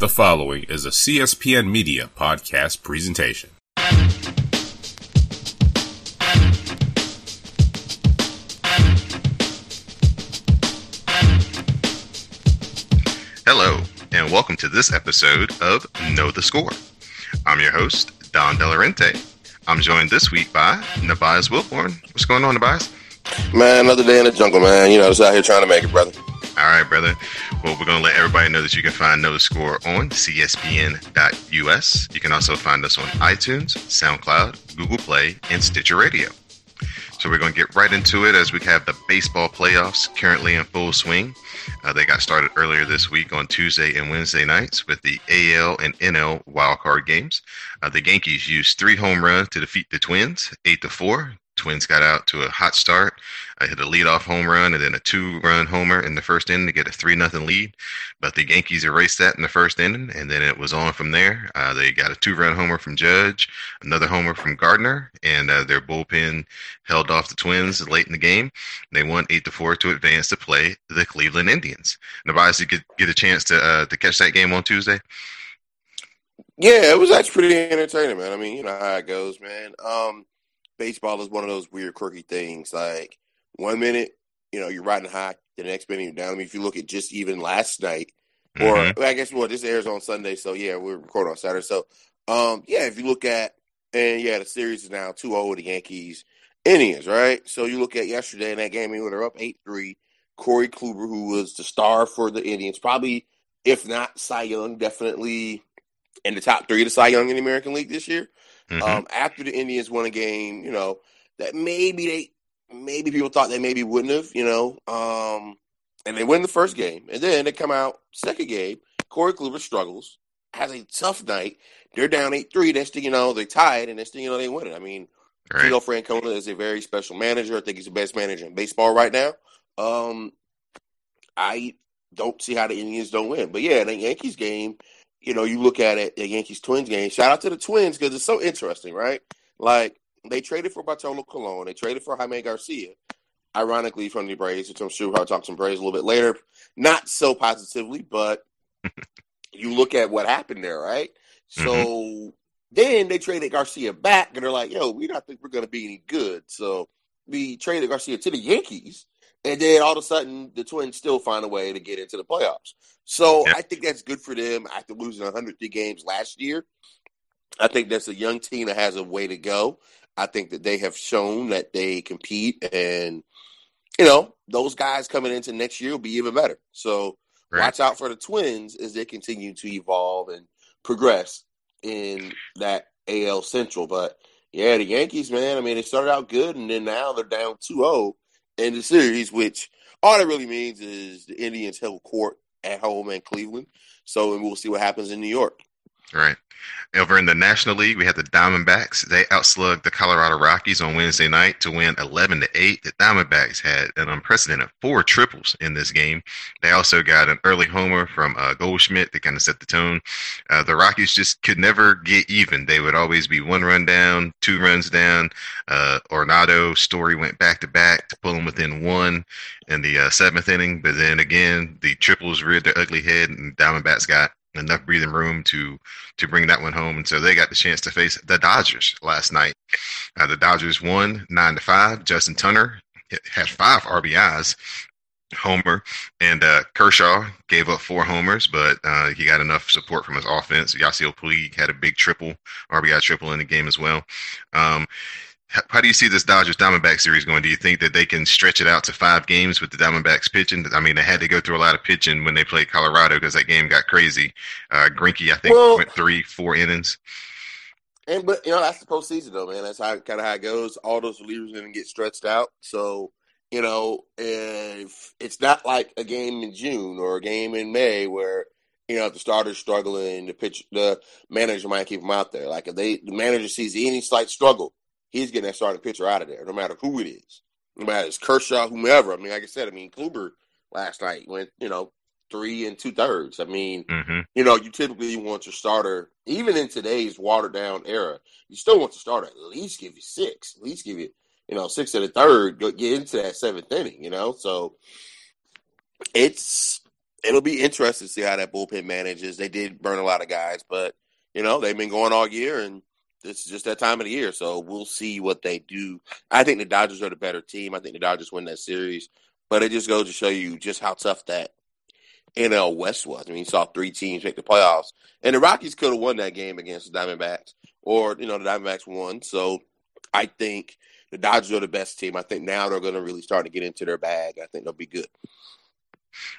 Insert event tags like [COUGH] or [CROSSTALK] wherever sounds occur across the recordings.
The following is a CSPN Media podcast presentation. Hello, and welcome to this episode of Know the Score. I'm your host, Don Delarente. I'm joined this week by Nubyjas Wilborn. What's going on, Nubyjas? Man, another day in the jungle, man. You know, just out here trying to make it, brother. All right, brother. Well, we're going to let everybody know that you can find the Score on cspn.us. You can also find us on iTunes, SoundCloud, Google Play, and Stitcher Radio. So we're going to get right into it as we have the baseball playoffs currently in full swing. Uh, they got started earlier this week on Tuesday and Wednesday nights with the AL and NL wildcard games. Uh, the Yankees used three home runs to defeat the Twins, eight to four. Twins got out to a hot start. I hit a leadoff home run and then a two-run homer in the first inning to get a three nothing lead. But the Yankees erased that in the first inning, and then it was on from there. Uh, they got a two-run homer from Judge, another homer from Gardner, and uh, their bullpen held off the Twins late in the game. They won eight to four to advance to play the Cleveland Indians. Nobody did get, get a chance to uh, to catch that game on Tuesday. Yeah, it was actually pretty entertaining, man. I mean, you know how it goes, man. Um, baseball is one of those weird, quirky things. Like one minute, you know, you're riding high, the next minute you're down. I mean, if you look at just even last night, or mm-hmm. I guess what well, this airs on Sunday, so yeah, we're recording on Saturday. So, um, yeah, if you look at and yeah, the series is now 2-0 with the Yankees Indians, right? So you look at yesterday in that game, they were up eight three. Corey Kluber, who was the star for the Indians, probably if not Cy Young, definitely in the top three to Cy Young in the American League this year. Mm-hmm. Um, after the Indians won a game, you know, that maybe they maybe people thought they maybe wouldn't have, you know. Um, and they win the first game. And then they come out second game. Corey Kluber struggles, has a tough night. They're down 8 3. Next thing you know, they tied, and next thing you know, they win it. I mean, right. Tito Francona is a very special manager. I think he's the best manager in baseball right now. Um, I don't see how the Indians don't win. But yeah, the Yankees game, you know, you look at it, the Yankees Twins game. Shout out to the Twins because it's so interesting, right? Like they traded for Bartolo Colon, they traded for Jaime Garcia, ironically from the Braves, which I'm sure I'll talk to some Braves a little bit later. Not so positively, but [LAUGHS] you look at what happened there, right? Mm-hmm. So then they traded Garcia back, and they're like, "Yo, we don't think we're going to be any good." So we traded Garcia to the Yankees, and then all of a sudden the Twins still find a way to get into the playoffs. So I think that's good for them after losing 103 games last year. I think that's a young team that has a way to go. I think that they have shown that they compete, and you know those guys coming into next year will be even better. So right. watch out for the Twins as they continue to evolve and progress in that AL Central. But yeah, the Yankees, man. I mean, they started out good, and then now they're down 2-0 in the series, which all that really means is the Indians held court at home in Cleveland. So, and we'll see what happens in New York. Right. Over in the National League, we had the Diamondbacks. They outslugged the Colorado Rockies on Wednesday night to win 11 to 8. The Diamondbacks had an unprecedented four triples in this game. They also got an early homer from uh, Goldschmidt to kind of set the tone. Uh, the Rockies just could never get even. They would always be one run down, two runs down. Uh, Arenado Story went back to back to pull them within one in the uh, seventh inning. But then again, the triples reared their ugly head, and Diamondbacks got enough breathing room to to bring that one home. And so they got the chance to face the Dodgers last night. Uh, the Dodgers won nine to five. Justin Turner had five RBIs. Homer and uh, Kershaw gave up four homers, but uh, he got enough support from his offense. Yasiel Puig had a big triple, RBI triple in the game as well. Um, how do you see this Dodgers Diamondback series going? Do you think that they can stretch it out to five games with the Diamondbacks pitching? I mean, they had to go through a lot of pitching when they played Colorado because that game got crazy. Uh, Greinke, I think, well, went three, four innings. And but you know that's the postseason though, man. That's how kind of how it goes. All those relievers going to get stretched out. So you know, if it's not like a game in June or a game in May where you know if the starter's struggling, the pitch, the manager might keep them out there. Like if they the manager sees any slight struggle he's getting that starting pitcher out of there, no matter who it is. No matter it's Kershaw, whomever. I mean, like I said, I mean, Kluber last night went, you know, three and two thirds. I mean, mm-hmm. you know, you typically want your starter, even in today's watered down era, you still want your starter at least give you six, at least give you, you know, six and a third, get into that seventh inning, you know? So it's, it'll be interesting to see how that bullpen manages. They did burn a lot of guys, but you know they've been going all year, and it's just that time of the year. So we'll see what they do. I think the Dodgers are the better team. I think the Dodgers win that series, but it just goes to show you just how tough that NL West was. I mean, you saw three teams make the playoffs, and the Rockies could have won that game against the Diamondbacks, or you know the Diamondbacks won. So I think the Dodgers are the best team. I think now they're going to really start to get into their bag. I think they'll be good.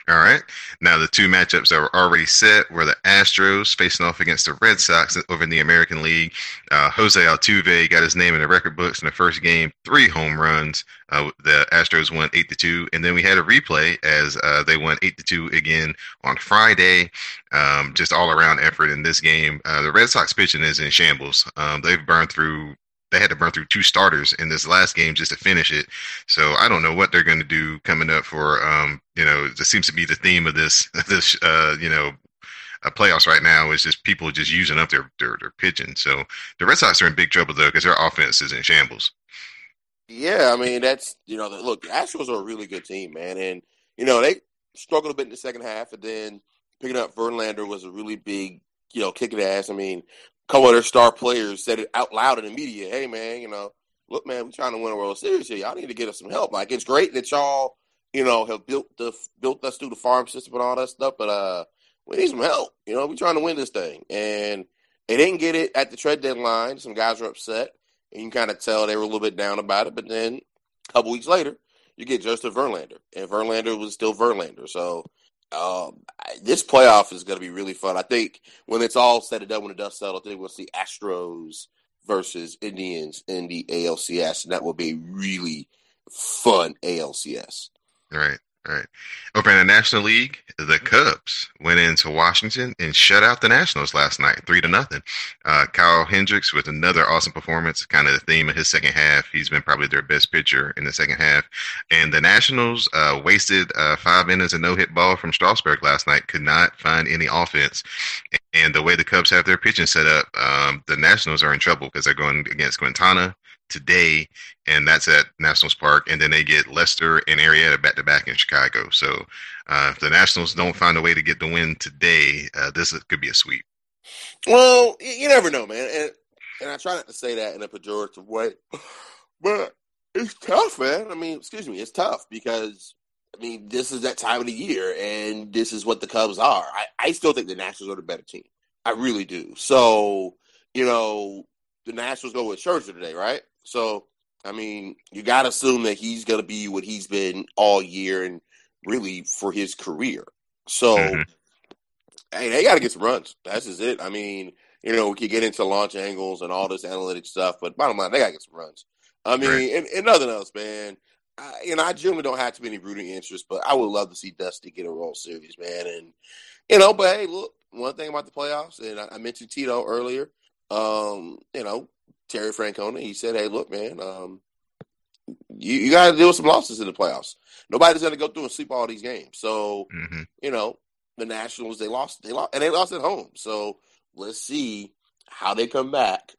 All right. Now, the two matchups that were already set were the Astros facing off against the Red Sox over in the American League. Uh, Jose Altuve got his name in the record books in the first game, three home runs. Uh, the Astros won eight to two, and then we had a replay as uh, they won eight to two again on Friday. Um, just all around effort in this game. Uh, the Red Sox pitching is in shambles. Um, they've burned through they had to burn through two starters in this last game just to finish it. So I don't know what they're going to do coming up for. Um, you know, this seems to be the theme of this [LAUGHS] this uh, you know uh, playoffs right now is just people just using up their, their their pitching. So the Red Sox are in big trouble though because their offense is in shambles. Yeah, I mean that's you know look the Astros are a really good team, man, and you know they struggled a bit in the second half, and then picking up Verlander was a really big you know kick the ass. I mean couple of their star players said it out loud in the media. Hey, man, you know, look, man, we're trying to win a World Series here. Y'all need to get us some help. Like, it's great that y'all, you know, have built the built us through the farm system and all that stuff, but uh, we need some help. You know, we're trying to win this thing, and they didn't get it at the trade deadline. Some guys were upset, and you can kind of tell they were a little bit down about it. But then a couple weeks later, you get Justin Verlander, and Verlander was still Verlander. So um, this playoff is going to be really fun. I think when it's all said and done, when the dust settles, I think we'll see Astros versus Indians in the ALCS, and that will be really fun ALCS. Right. All right. Over in the National League, the Cubs went into Washington and shut out the Nationals last night, three to nothing. Uh, Kyle Hendricks with another awesome performance, kind of the theme of his second half. He's been probably their best pitcher in the second half. And the Nationals uh, wasted uh, five innings of no hit ball from Strasburg last night, could not find any offense. And the way the Cubs have their pitching set up, um, the Nationals are in trouble because they're going against Quintana, today, and that's at Nationals Park. And then they get Lester and Arrieta back to back in Chicago. So uh, if the Nationals don't find a way to get the win today, uh, this could be a sweep. Well, you never know, man. And, and I try not to say that in a pejorative way, [SIGHS] but it's tough, man. I mean, excuse me, it's tough because I mean, this is that time of the year, and this is what the Cubs are. I, I still think the Nationals are the better team. I really do. So, you know, the Nationals go with Scherzer today, right? So, I mean, you got to assume that he's going to be what he's been all year and really for his career. So, mm-hmm. hey, they got to get some runs. That's just it. I mean, you know, we could get into launch angles and all this analytic stuff, but bottom line, they got to get some runs. I mean, right. and, and, nothing else, man. I, you know, I generally don't have too many rooting interests, but I would love to see Dusty get a World Series, man. And you know, but hey, look, one thing about the playoffs, and I, I mentioned Tito earlier. Um, you know, Terry Francona. He said, "Hey, look, man, um, you, you got to deal with some losses in the playoffs. Nobody's going to go through and sleep all these games. So, mm-hmm. you know, the Nationals they lost, they lost, and they lost at home. So let's see how they come back.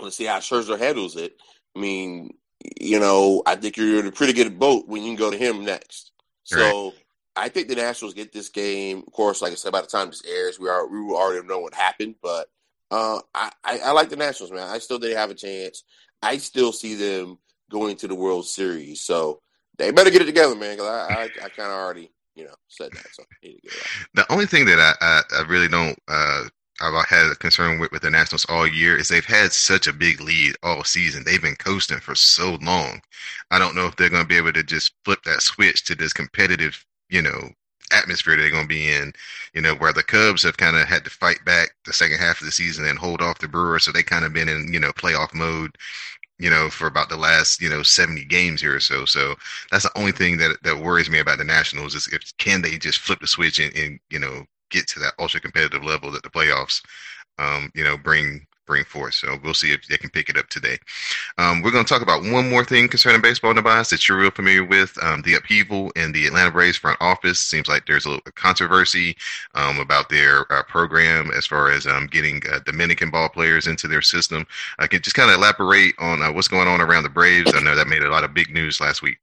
Let's see how Scherzer handles it. I mean, you know, I think you're in a pretty good boat when you can go to him next. So." Right. I think the Nationals get this game. Of course, like I said, by the time this airs, we are we will already know what happened. But uh, I, I, I like the Nationals, man. I still they have a chance. I still see them going to the World Series. So they better get it together, man. Because I, I, I kind of already, you know, said that. So the only thing that I, I, I really don't, uh, I've had a concern with with the Nationals all year is they've had such a big lead all season. They've been coasting for so long. I don't know if they're going to be able to just flip that switch to this competitive, you know, atmosphere they're going to be in. You know, where the Cubs have kind of had to fight back the second half of the season and hold off the Brewers, so they kind of been in you know playoff mode. You know, for about the last you know seventy games here or so. So that's the only thing that that worries me about the Nationals is if can they just flip the switch and, and you know get to that ultra competitive level that the playoffs um, you know bring bring forth. So we'll see if they can pick it up today. Um, we're going to talk about one more thing concerning baseball, Tobias, that you're real familiar with. Um, the upheaval in the Atlanta Braves front office. Seems like there's a little controversy um, about their uh, program as far as um, getting uh, Dominican ball players into their system. I can just kind of elaborate on uh, what's going on around the Braves. I know that made a lot of big news last week.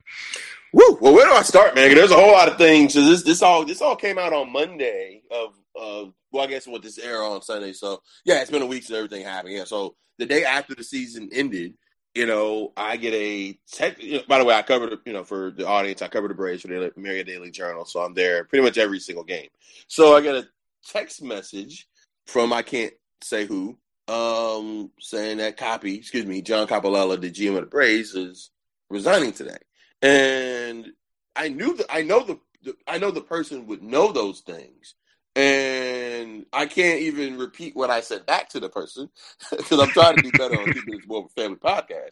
Woo! Well, where do I start, man? There's a whole lot of things. This this all this all came out on Monday of of well, I guess with this air on Sunday. So yeah, it's been a week since everything happened. Yeah, so the day after the season ended, you know, I get a text. You know, by the way, I covered you know for the audience, I covered the Braves for the Marietta Daily Journal, so I'm there pretty much every single game. So I get a text message from I can't say who, um, saying that Coppy, excuse me, John Coppolella, the GM of the Braves, is resigning today, and I knew that I know the I know the person would know those things and I can't even repeat what I said back to the person [LAUGHS] because I'm trying to be better on keeping this more of a family podcast.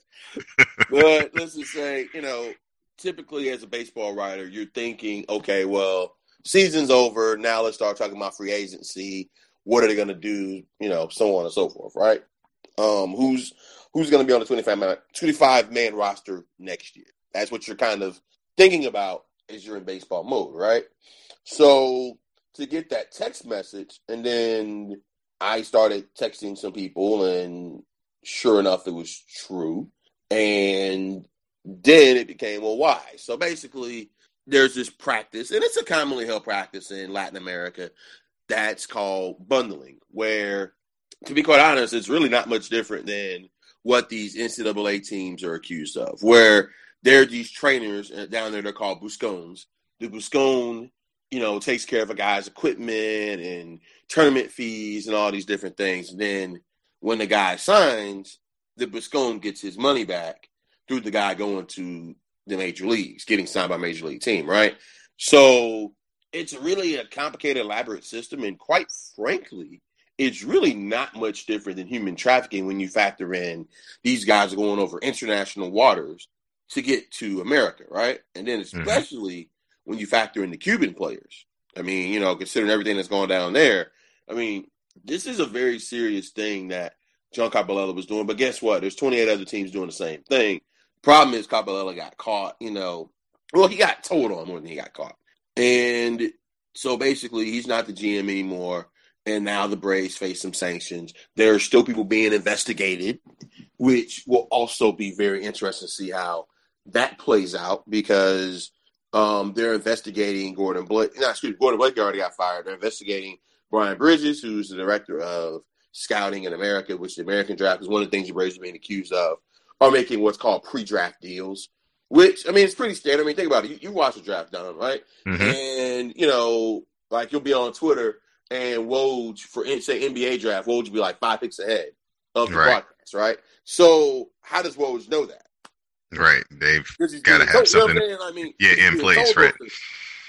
But let's just say, you know, typically as a baseball writer, you're thinking, okay, well, season's over. Now let's start talking about free agency. What are they going to do? You know, so on and so forth, right? Um, who's who's going to be on the 25 man, 25 man roster next year? That's what you're kind of thinking about as you're in baseball mode, right? So to get that text message, and then I started texting some people, and sure enough, it was true. And then it became, well, why? So basically, there's this practice, and it's a commonly held practice in Latin America that's called bundling, where, to be quite honest, it's really not much different than what these NCAA teams are accused of, where there are these trainers uh, down there, they're called Buscones. The Buscone you know, takes care of a guy's equipment and tournament fees and all these different things. And then when the guy signs, the Buscone gets his money back through the guy going to the major leagues, getting signed by a major league team, right? So it's really a complicated, elaborate system. And quite frankly, it's really not much different than human trafficking when you factor in these guys are going over international waters to get to America, right? And then mm-hmm. especially when you factor in the Cuban players. I mean, you know, considering everything that's going down there, I mean, this is a very serious thing that John Coppolella was doing. But guess what? There's 28 other teams doing the same thing. Problem is, Coppolella got caught. You know, well, he got told on more than he got caught, and so basically, he's not the GM anymore. And now the Braves face some sanctions. There are still people being investigated, which will also be very interesting to see how that plays out because um, they're investigating Gordon Blakeley. Not excuse me, Gordon Blakeley already got fired. They're investigating Brian Bridges, who's the director of scouting in America, which the American draft is one of the things Braves are being accused of, are making what's called pre-draft deals. Which I mean, it's pretty standard. I mean, think about it. You, you watch the draft, Don, right? Mm-hmm. And you know, like you'll be on Twitter and Woj for say NBA draft, Woj will be like five picks ahead of the right. broadcast, right? So how does Woj know that? Right. They've got to have something. You know I mean, yeah, in place, right?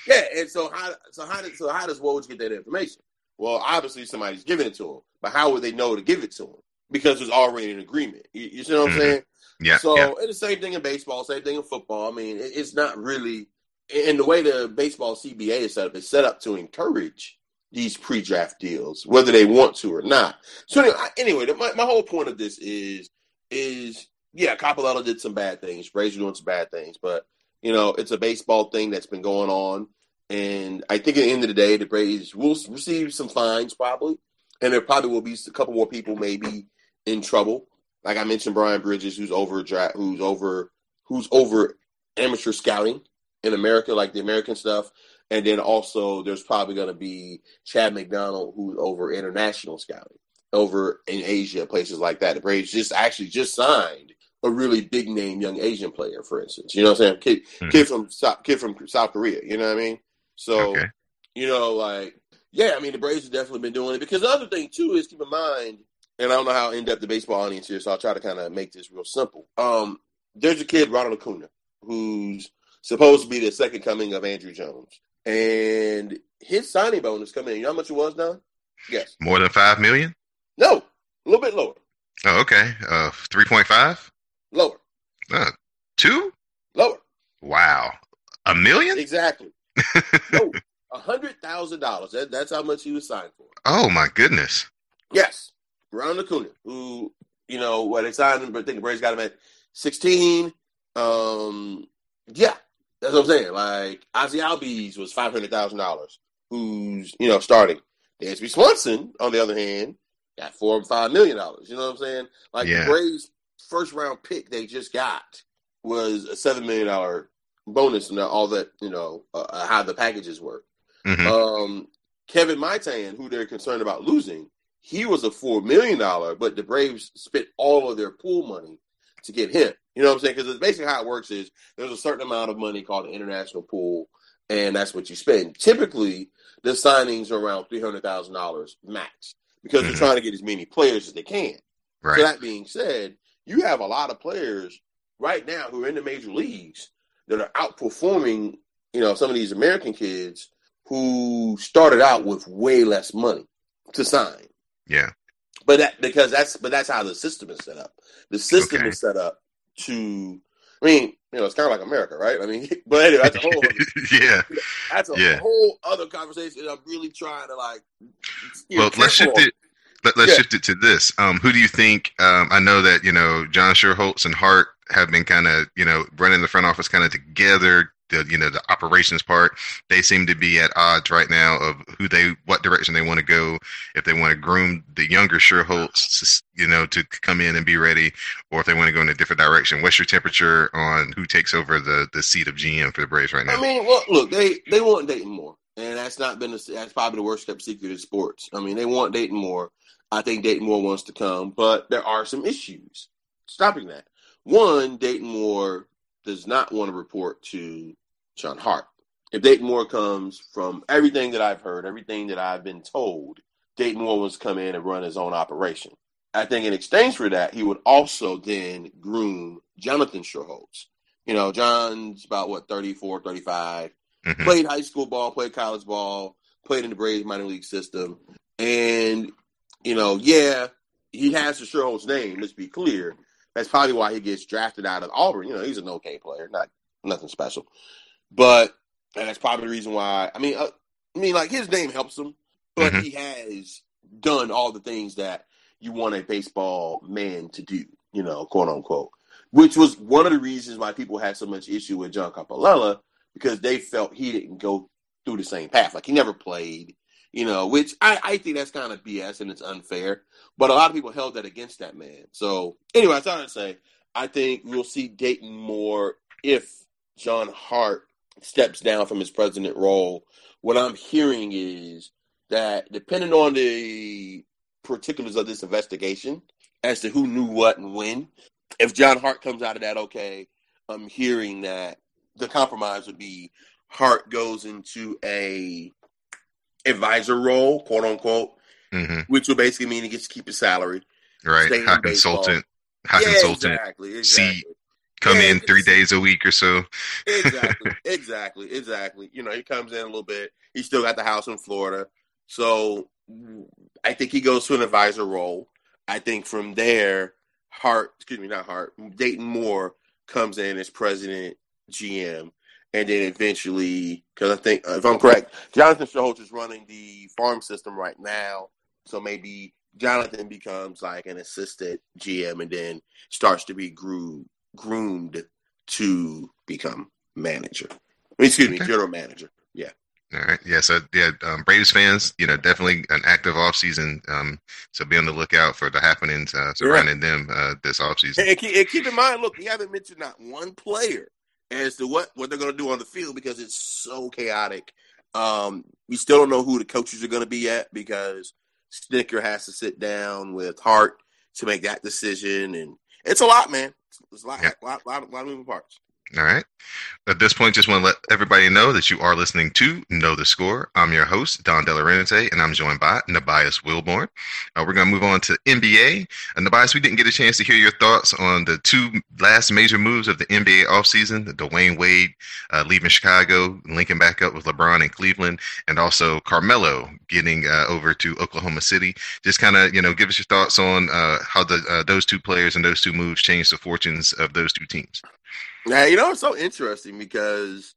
Yeah, and so how so how does so how does Woj get that information? Well, obviously somebody's giving it to him, but how would they know to give it to him? Because there's already an agreement. You, you see what I'm mm-hmm. saying? Yeah. So yeah. it's the same thing in baseball, same thing in football. I mean, it, it's not really in the way the baseball CBA is set up. It's set up to encourage these pre-draft deals, whether they want to or not. So anyway, anyway my, my whole point of this is is yeah, Coppolella did some bad things. Braves are doing some bad things, but you know, it's a baseball thing that's been going on. And I think at the end of the day, the Braves will receive some fines probably, and there probably will be a couple more people maybe in trouble. Like I mentioned, Brian Bridges, who's over who's over who's over amateur scouting in America, like the American stuff. And then also, there's probably going to be Chad McDonald, who's over international scouting over in Asia, places like that. The Braves just actually just signed a really big name young Asian player, for instance. You know what I'm saying? Kid, mm-hmm. kid from South, kid from South Korea. You know what I mean? So, okay. you know, like, yeah, I mean, the Braves have definitely been doing it because the other thing too is keep in mind, and I don't know how in depth the baseball audience is, so I'll try to kind of make this real simple. Um, there's a kid, Ronald Acuna, who's supposed to be the second coming of Andruw Jones, and his signing bonus coming in. You know how much it was, Don? Yes, more than five million. No, a little bit lower. Oh, okay. Uh, three point five. Lower. Uh, two? Lower. Wow. A million? Exactly. [LAUGHS] no, a hundred thousand dollars. That, that's how much he was signed for. Oh my goodness. Yes. Ron Acuna, who, you know, what they signed him, but I think the Braves got him at sixteen. Um, yeah, that's what I'm saying. Like Ozzy Albies was five hundred thousand dollars, who's, you know, starting. Dansby Swanson, on the other hand, got four or five million dollars. You know what I'm saying? Like yeah. the Braves first round pick they just got was a seven million dollar bonus and all that, you know, uh, uh how the packages work. Mhm. Um, Kevin Maitan, who they're concerned about losing, he was a four million dollar, but the Braves spent all of their pool money to get him. You know what I'm saying? Because basically how it works is there's a certain amount of money called the international pool, and that's what you spend. Typically, the signings are around three hundred thousand dollars max because Mhm. they're trying to get as many players as they can. Right. So that being said, you have a lot of players right now who are in the major leagues that are outperforming, you know, some of these American kids who started out with way less money to sign. yeah. But that because that's but that's how the system is set up. The system Okay. is set up to I mean, you know, it's kind of like America, right? I mean, [LAUGHS] but anyway, that's a whole [LAUGHS] yeah. that's a Yeah. whole other conversation. I'm really trying to like. Well, let's shift it. Let, let's Yeah. shift it to this. Um, who do you think? Um, I know that you know John Schuerholz and Hart have been kind of you know running the front office kind of together. The you know the operations part. They seem to be at odds right now of who they what direction they want to go. If they want to groom the younger Schuerholz, to, you know, to come in and be ready, or if they want to go in a different direction. What's your temperature on who takes over the the seat of GM for the Braves right now? I mean, well, look, they they want Dayton Moore, and that's not been a, that's probably the worst kept secret in sports. I mean, they want Dayton Moore. I think Dayton Moore wants to come, but there are some issues stopping that. One, Dayton Moore does not want to report to John Hart. If Dayton Moore comes from everything that I've heard, everything that I've been told, Dayton Moore wants to come in and run his own operation. I think in exchange for that, he would also then groom Jonathan Schuerholz. You know, John's about what, 34, 35 Mhm. played high school ball, played college ball, played in the Braves minor league system, and you know, yeah, he has the Schuerholz name. Let's be clear. That's probably why he gets drafted out of Auburn. You know, he's an okay player, not nothing special, but and that's probably the reason why. I mean, uh, I mean, like his name helps him, but Mhm. he has done all the things that you want a baseball man to do. You know, quote unquote, which was one of the reasons why people had so much issue with John Coppolella because they felt he didn't go through the same path. Like he never played, you know, which I, I think that's kind of BS and it's unfair. But a lot of people held that against that man. So anyway, I was trying to say, I think we'll see Dayton Moore if John Hart steps down from his president role. What I'm hearing is that depending on the particulars of this investigation as to who knew what and when, if John Hart comes out of that okay, I'm hearing that the compromise would be Hart goes into a advisor role, quote unquote, hmm which will basically mean he gets to keep his salary. Right. High consultant. High yeah, consultant. exactly, See, Come Yeah, in three days a week or so. exactly, [LAUGHS] exactly, exactly. You know, he comes in a little bit. He still got the house in Florida, so I think he goes to an advisor role. I think from there, Hart, excuse me, not Hart, Dayton Moore comes in as president, GM, and then eventually, because I think, if I'm correct, Jonathan Schuerholz is running the farm system right now. So maybe Jonathan becomes like an assistant GM and then starts to be groomed, groomed to become manager. Excuse me, Okay. general manager. Yeah. All right. Yeah. So yeah, um, Braves fans, you know, definitely an active offseason. Um, so be on the lookout for the happenings uh, surrounding them uh, this offseason. And keep, and keep in mind, look, we haven't mentioned not one player as to what, what they're going to do on the field because it's so chaotic. Um, we still don't know who the coaches are going to be yet because Snitker has to sit down with Hart to make that decision, and it's a lot, man. It's a lot, Yeah. lot, lot, lot of moving parts. All right. At this point, just want to let everybody know that you are listening to Know the Score. I'm your host, Don Delarente, and I'm joined by Nubyjas Wilborn. Uh, we're going to move on to NBA. Uh, Nubyjas, we didn't get a chance to hear your thoughts on the two last major moves of the NBA offseason, the Dwyane Wade uh, leaving Chicago, linking back up with LeBron in Cleveland, and also Carmelo getting uh, over to Oklahoma City. Just kind of, you know, give us your thoughts on uh, how the uh, those two players and those two moves changed the fortunes of those two teams. Yeah, you know, it's so interesting because,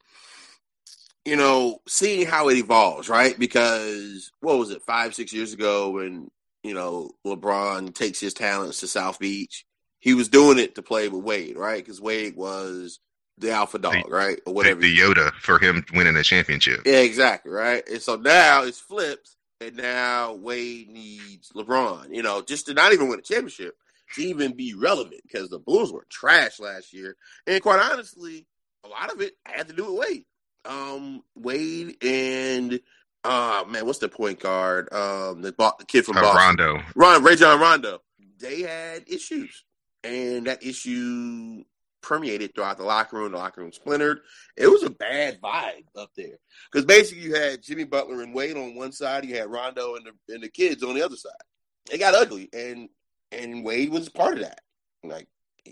you know, seeing how it evolves, right? Because what was it, five, six years ago when, you know, LeBron takes his talents to South Beach, he was doing it to play with Wade, right? Because Wade was the alpha dog, right? Or whatever. the Yoda for him winning a championship. Yeah, exactly, right? And so now it's flips, and now Wade needs LeBron, you know, just to not even win a championship, to even be relevant because the Bulls were trash last year. And quite honestly, a lot of it had to do with Wade. Um, Wade and uh man, what's the point guard? Um, the, the kid from Uh, Boston, Rondo. Ron Ray John Rondo. They had issues, and that issue permeated throughout the locker room. The locker room splintered. It was a bad vibe up there because basically you had Jimmy Butler and Wade on one side, you had Rondo and the and the kids on the other side. It got ugly, and and Wade was part of that. Like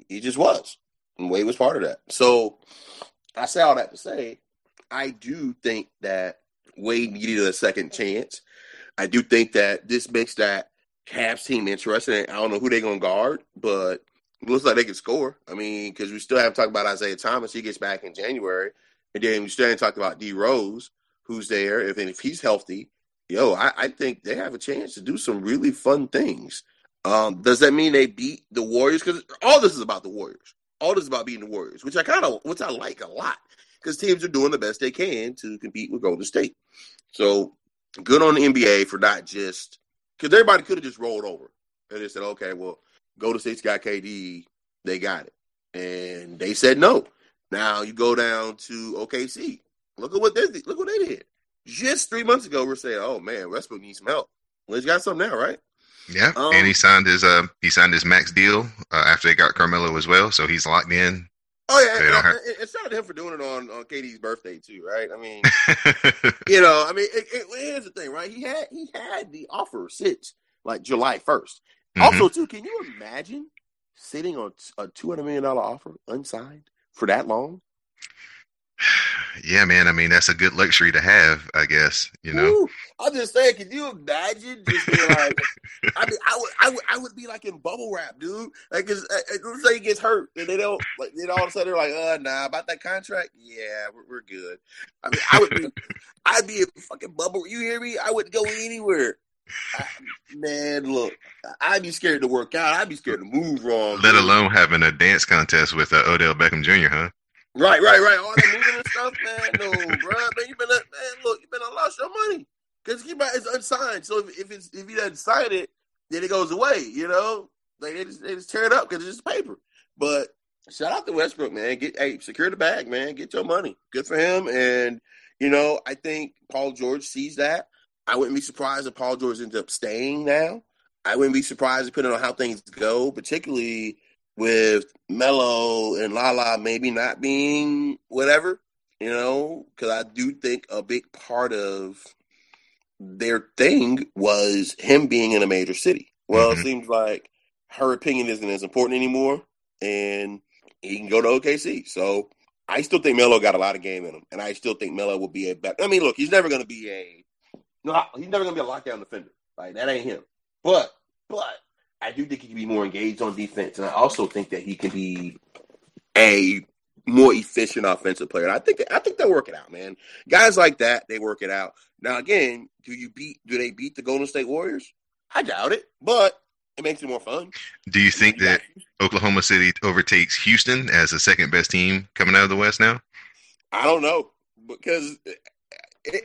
he just was, and Wade was part of that. So I say all that to say, I do think that Wade needed a second chance. I do think that this makes that Cavs team interesting. I don't know who they're gonna guard, but looks like they can score. I mean, because we still haven't talked about Isaiah Thomas. He gets back in January, and then we still haven't talked about D Rose, who's there. If and if he's healthy, yo, I, I think they have a chance to do some really fun things. Um, does that mean they beat the Warriors? Because all this is about the Warriors. All this is about beating the Warriors, which I kind of, which I like a lot, because teams are doing the best they can to compete with Golden State. So good on the NBA for not just because everybody could have just rolled over and they said, okay, well, Golden State's got KD, they got it, and they said no. Now you go down to OKC. Look at what they look what they did. Just three months ago, we're saying, oh man, Westbrook needs some help. Well, he's got something now, right? Yeah, Um, and he signed his uh he signed his max deal uh, after they got Carmelo as well, so he's locked in. Oh yeah, and, have- and, and shout out to him for doing it on on KD's birthday too, right? I mean, [LAUGHS] you know, I mean, it, it, here's the thing, right? He had he had the offer since like July 1st Mhm. Also, too, can you imagine sitting on a two hundred million dollar offer unsigned for that long? Yeah, man. I mean, that's a good luxury to have, I guess. You know, Woo. I'm just saying, can you imagine just being like, I mean, I would, I would, I would be like in bubble wrap, dude. Like, 'cause, uh, uh, let's say he gets hurt and they don't, like, then all of a sudden they're like, uh, nah, about that contract, yeah, we're, we're good. I mean, I would be, I'd be a fucking bubble. You hear me? I wouldn't go anywhere. I, man, look, I'd be scared to work out. I'd be scared to move wrong. let dude. alone having a dance contest with uh, Odell Beckham Jr. Huh? Right, right, right. All that moving and stuff, man. No, bro. Man, you been man. Look, you been lost your money because he might it's unsigned. So if, if it's if he doesn't sign it, then it goes away. You know, like they just they just tear it up because it's just paper. But shout out to Westbrook, man. Get hey, secure the bag, man. Get your money. Good for him. And you know, I think Paul George sees that. I wouldn't be surprised if Paul George ends up staying now. I wouldn't be surprised depending on how things go, particularly with Mello and Lala maybe not being whatever, you know, because I do think a big part of their thing was him being in a major city. Well, Mhm. it seems like her opinion isn't as important anymore, and he can go to OKC. So I still think Melo got a lot of game in him, and I still think Melo will be a better. I mean, look, he's never going to be a no, he's never going to be a lockdown defender. Like that ain't him. But but I do think he can be more engaged on defense, and I also think that he can be a more efficient offensive player. And I think that, I think they'll work it out, man. Guys like that, they work it out. Now, again, do you beat? Do they beat the Golden State Warriors? I doubt it, but it makes it more fun. Do you think that Oklahoma City overtakes Houston as the second best team coming out of the West now? I don't know because,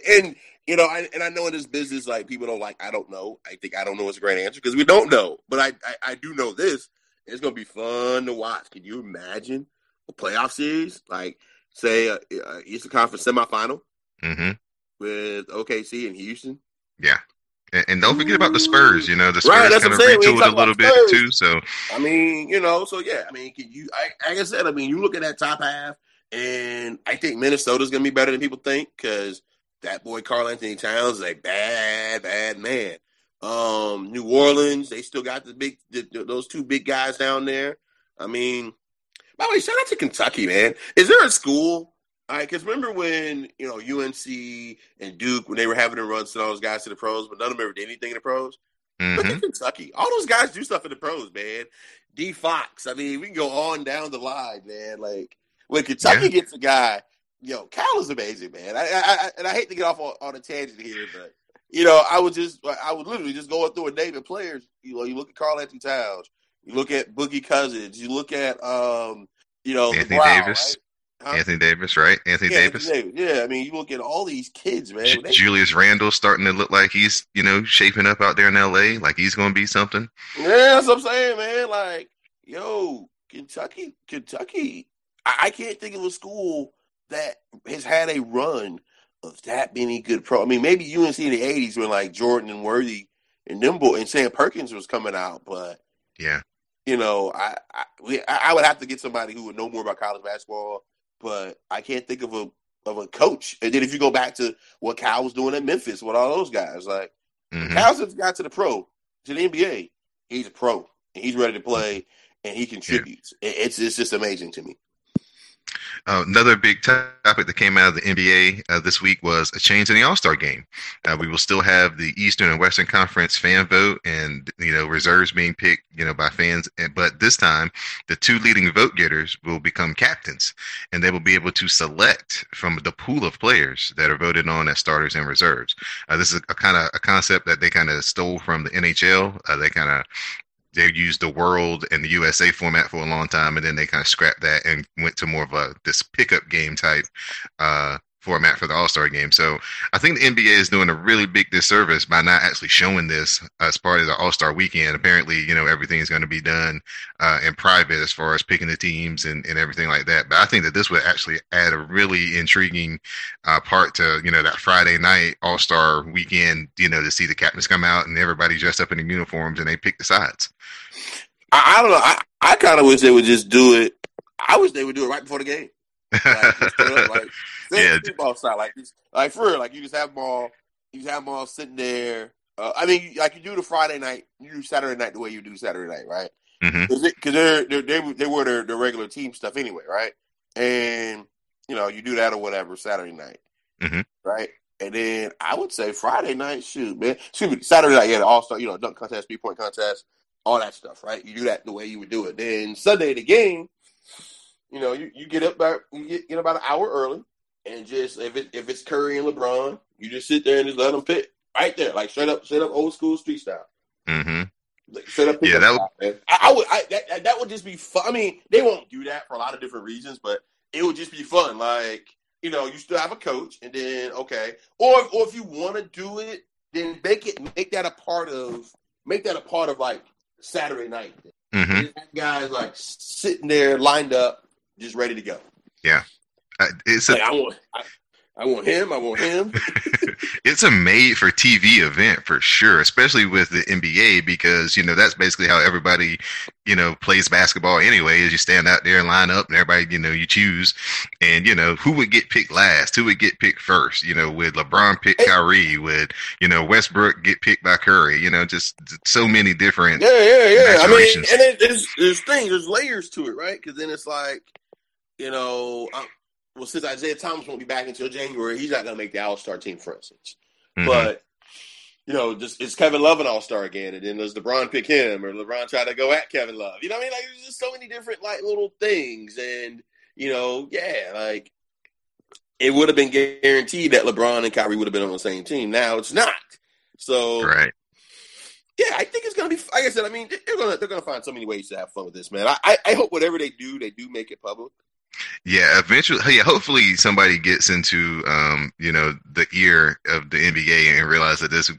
and you know, I, and I know in this business, like people don't like. I don't know. I think I don't know is a great answer because we don't know. But I, I, I do know this. It's gonna be fun to watch. Can you imagine a playoff series like say uh, uh, Eastern Conference semifinal hmm with OKC and Houston? Yeah. And, and don't forget about the Spurs. You know, the Spurs Right, kind of. Retooled a little bit too. So I mean, you know, so yeah, I mean, can you? I, like I said, I mean, you look at that top half, and I think Minnesota's gonna be better than people think because that boy Karl-Anthony Towns is a bad, bad man. Um, New Orleans, they still got the big, the, those two big guys down there. I mean, by the way, shout out to Kentucky, man. Is there a school? All right, because remember when you know UNC and Duke when they were having to run some of those guys to the pros, but none of them ever did anything in the pros. Look mhm. at Kentucky. All those guys do stuff in the pros, man. D Fox. I mean, we can go on down the line, man. Like when Kentucky Yeah. gets a guy, yo, Cal is amazing, man. I, I, I and I hate to get off on, on a tangent here, but you know, I would just, I would literally just go through a name of players. You know, you look at Karl-Anthony Towns, you look at Boogie Cousins, you look at, um, you know, Anthony Brown, Davis. right? Huh? Anthony Davis, right? Anthony Yeah, Davis. Anthony Davis. Yeah, I mean, you look at all these kids, man. They- Julius Randle starting to look like he's, you know, shaping up out there in LA, like he's going to be something. Yeah, that's what I'm saying, man. Like, yo, Kentucky, Kentucky. I, I can't think of a school that has had a run of that many good pro. I mean, maybe UNC in the '80s when like Jordan and Worthy and Nimble and Sam Perkins was coming out, but yeah, you know, I I, we, I would have to get somebody who would know more about college basketball, but I can't think of a of a coach. And then if you go back to what Cal was doing at Memphis with all those guys, like mm-hmm. Cal's got to the pro to the NBA, he's a pro and he's ready to play and he contributes. Yeah. It's it's just amazing to me. Uh, another big topic that came out of the NBA uh, this week was a change in the All Star game. Uh, we will still have the Eastern and Western Conference fan vote, and you know reserves being picked, you know, by fans. But this time, the two leading vote getters will become captains, and they will be able to select from the pool of players that are voted on as starters and reserves. Uh, this is a kind of a concept that they kind of stole from the NHL. Uh, they kind of they used the world and the USA format for a long time, and then they kind of scrapped that and went to more of a this pickup game type uh, format for the All Star game. So I think the NBA is doing a really big disservice by not actually showing this as part of the All Star weekend. Apparently, you know, everything is going to be done uh, in private as far as picking the teams and, and everything like that. But I think that this would actually add a really intriguing uh, part to, you know, that Friday night All Star weekend, you know, to see the captains come out and everybody dressed up in the uniforms and they pick the sides. I, I don't know. I, I kind of wish they would just do it. I wish they would do it right before the game. Like, [LAUGHS] like yeah. football style, like this, like for real, like you just have them all, you just have them all sitting there. Uh, I mean, like you do the Friday night, you do Saturday night the way you do Saturday night, right? Because mm-hmm. they're, they're, they they wear their, their regular team stuff anyway, right? And you know, you do that or whatever Saturday night, mm-hmm. right? And then I would say Friday night, shoot, man, excuse me, Saturday night, yeah, the All Star, you know, dunk contest, three point contest, all that stuff, right? You do that the way you would do it. Then Sunday the game, you know, you, you get up about you get, get about an hour early, and just if it if it's Curry and LeBron, you just sit there and just let them pick right there, like straight up, straight up old school street style. Mm-hmm. Like, straight up, yeah, that would, I, I, would, I, that, that would just be fun. I mean, they won't do that for a lot of different reasons, but it would just be fun. Like, you know, you still have a coach, and then okay, or or if you want to do it, then make it make that a part of make that a part of like Saturday night. Mm-hmm. Guys like sitting there lined up, just ready to go. Yeah, uh, it's like, I want, I, I want him. I want him. [LAUGHS] it's a made for TV event for sure, especially with the NBA because you know that's basically how everybody you know plays basketball anyway. Is you stand out there and line up, and everybody you know you choose, and you know who would get picked last, who would get picked first. You know, with LeBron pick Kyrie, would you know Westbrook get picked by Curry? You know, just so many different. Yeah, yeah, yeah. I mean, and it, there's there's things, there's layers to it, right? Because then it's like, you know. I'm, well, since Isaiah Thomas won't be back until January, he's not going to make the All Star team, for instance. Mm-hmm. But you know, just is Kevin Love an All Star again? And then does LeBron pick him, or LeBron try to go at Kevin Love? You know what I mean? Like, there's just so many different like little things, and you know, yeah, like it would have been guaranteed that LeBron and Kyrie would have been on the same team. Now it's not. So right. Yeah, I think it's gonna be. Like I said, I mean, they're gonna they're gonna find so many ways to have fun with this, man. I I hope whatever they do, they do make it public. Yeah, eventually, yeah. Hopefully, somebody gets into um, you know the ear of the NBA and realize that this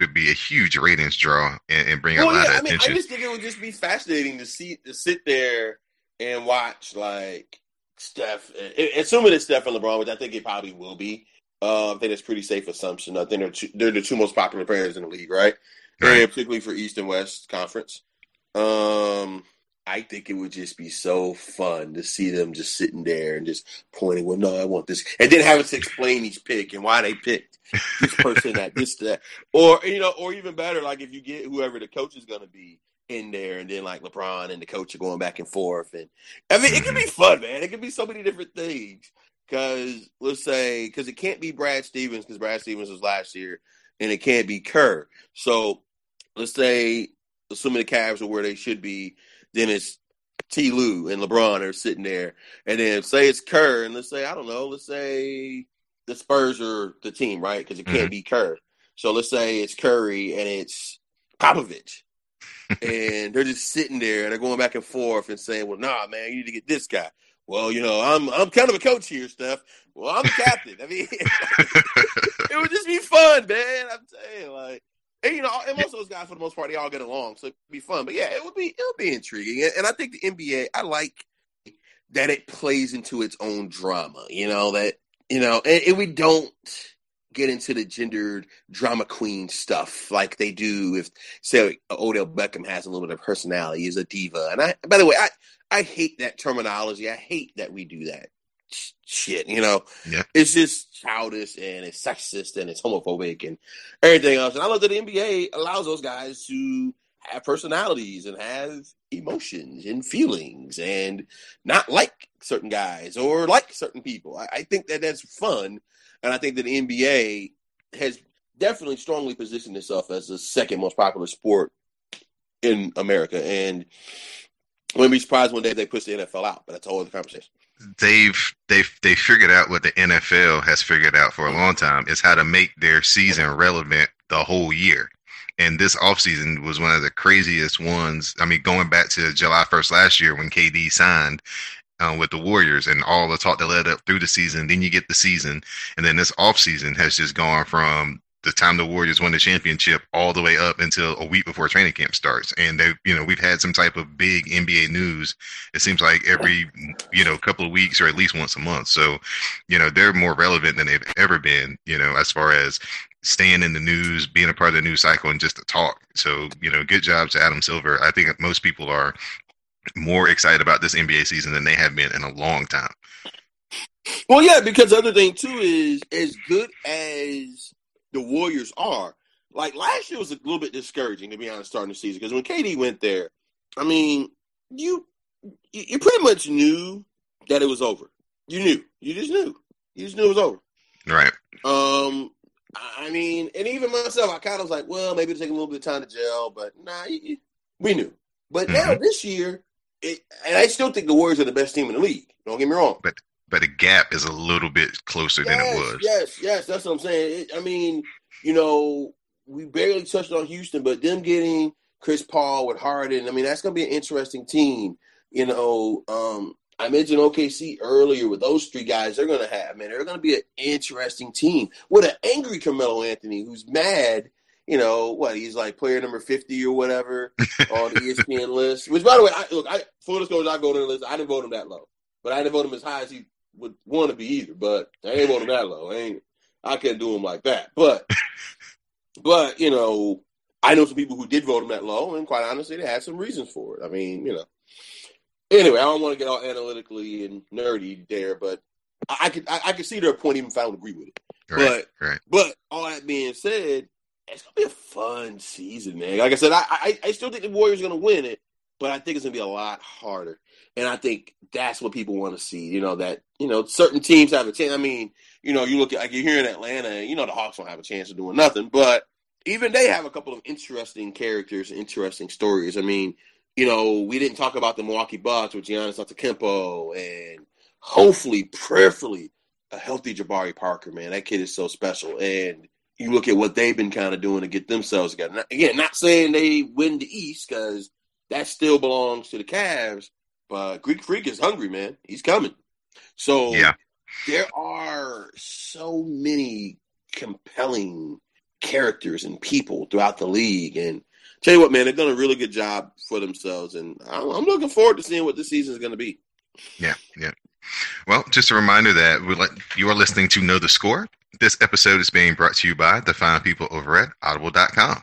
would be a huge ratings draw and, and bring well, a lot yeah, of I mean, attention. I just think it would just be fascinating to see to sit there and watch like Steph, assuming it's Steph and LeBron, which I think it probably will be. Uh, I think that's pretty safe assumption. I think they're two, they're the two most popular players in the league, right? right. And particularly for East and West Conference. Um, I think it would just be so fun to see them just sitting there and just pointing, well, no, I want this. And then having to explain each pick and why they picked this person that this, that. Or, you know, or even better, like if you get whoever the coach is going to be in there and then like LeBron and the coach are going back and forth. And I mean, it can be mm-hmm. fun, man. It can be so many different things. Because let's say, because it can't be Brad Stevens because Brad Stevens was last year and it can't be Kerr. So let's say, assuming the Cavs are where they should be then it's T. Lue and LeBron are sitting there, and then say it's Kerr, and let's say I don't know, let's say the Spurs are the team, right? Because it can't mm-hmm. be Kerr. So let's say it's Curry and it's Popovich, [LAUGHS] and they're just sitting there and they're going back and forth and saying, "Well, nah, man, you need to get this guy." Well, you know, I'm I'm kind of a coach here, Steph. Well, I'm the captain. I mean, [LAUGHS] it would just be fun, man. I'm saying, like, and, you know, and most of those guys, for the most part, they all get along, so it'd be fun. But yeah, it would be it would be intriguing, and, I think the NBA, I like that it plays into its own drama. You know that you know, and, and we don't get into the gendered drama queen stuff like they do if say Odell Beckham has a little bit of personality, is a diva. And I by the way, I I hate that terminology. I hate that we do that shit, you know. Yeah. It's just childish and it's sexist and it's homophobic and everything else. And I love that the NBA allows those guys to have personalities and have emotions and feelings and not like certain guys or like certain people. I, I think that that's fun and I think that the NBA has definitely strongly positioned itself as the second most popular sport in America. And I wouldn't be surprised one day they push the NFL out, but that's a whole other conversation. They've they've they figured out what the NFL has figured out for a long time is how to make their season relevant the whole year. And this offseason was one of the craziest ones. I mean, going back to July 1st last year when KD signed, uh, with the Warriors and all the talk that led up through the season. Then you get the season, and then this off season has just gone from the time the Warriors won the championship all the way up until a week before training camp starts. And they, you know, we've had some type of big NBA news. It seems like every, you know, couple of weeks or at least once a month. So, you know, they're more relevant than they've ever been, you know, as far as staying in the news, being a part of the news cycle and just to talk. So, you know, good job to Adam Silver. I think most people are more excited about this NBA season than they have been in a long time. Well, yeah, because the other thing too is as good as the Warriors are, like last year was a little bit discouraging to be honest, starting the season because when KD went there, I mean, you you pretty much knew that it was over. You knew, you just knew, you just knew it was over. Right. Um, I mean, and even myself, I kind of was like, well, maybe it'll take a little bit of time to gel, but nah, we knew. But mm-hmm. now this year, it, and I still think the Warriors are the best team in the league. Don't get me wrong. But but the gap is a little bit closer yes, than it was. Yes, yes, that's what I'm saying. It, I mean, you know, we barely touched on Houston, but them getting Chris Paul with Harden, I mean, that's going to be an interesting team. You know, um, I mentioned OKC earlier with those three guys. They're going to have man. They're going to be an interesting team with an angry Carmelo Anthony who's mad you know what he's like player number 50 or whatever [LAUGHS] on the espn list which by the way I, look i full disclosure i voted on the list i didn't vote him that low but i didn't vote him as high as he would want to be either but i ain't vote him that low i ain't i can't do him like that but [LAUGHS] but you know i know some people who did vote him that low and quite honestly they had some reasons for it i mean you know anyway i don't want to get all analytically and nerdy there but i, I could I, I could see their point even if i don't agree with it right, but right. but all that being said it's gonna be a fun season, man. Like I said, I I, I still think the Warriors are gonna win it, but I think it's gonna be a lot harder. And I think that's what people want to see. You know that you know certain teams have a chance. I mean, you know, you look at like you're here in Atlanta, and you know the Hawks don't have a chance of doing nothing, but even they have a couple of interesting characters, interesting stories. I mean, you know, we didn't talk about the Milwaukee Bucks with Giannis Antetokounmpo and hopefully, prayerfully, a healthy Jabari Parker. Man, that kid is so special, and you look at what they've been kind of doing to get themselves together. Again, not saying they win the East because that still belongs to the Cavs, but Greek Freak is hungry, man. He's coming. So yeah. there are so many compelling characters and people throughout the league. And tell you what, man, they've done a really good job for themselves. And I'm looking forward to seeing what the season is going to be. Yeah, yeah. Well, just a reminder that we let, you are listening to Know the Score. This episode is being brought to you by the fine people over at audible.com.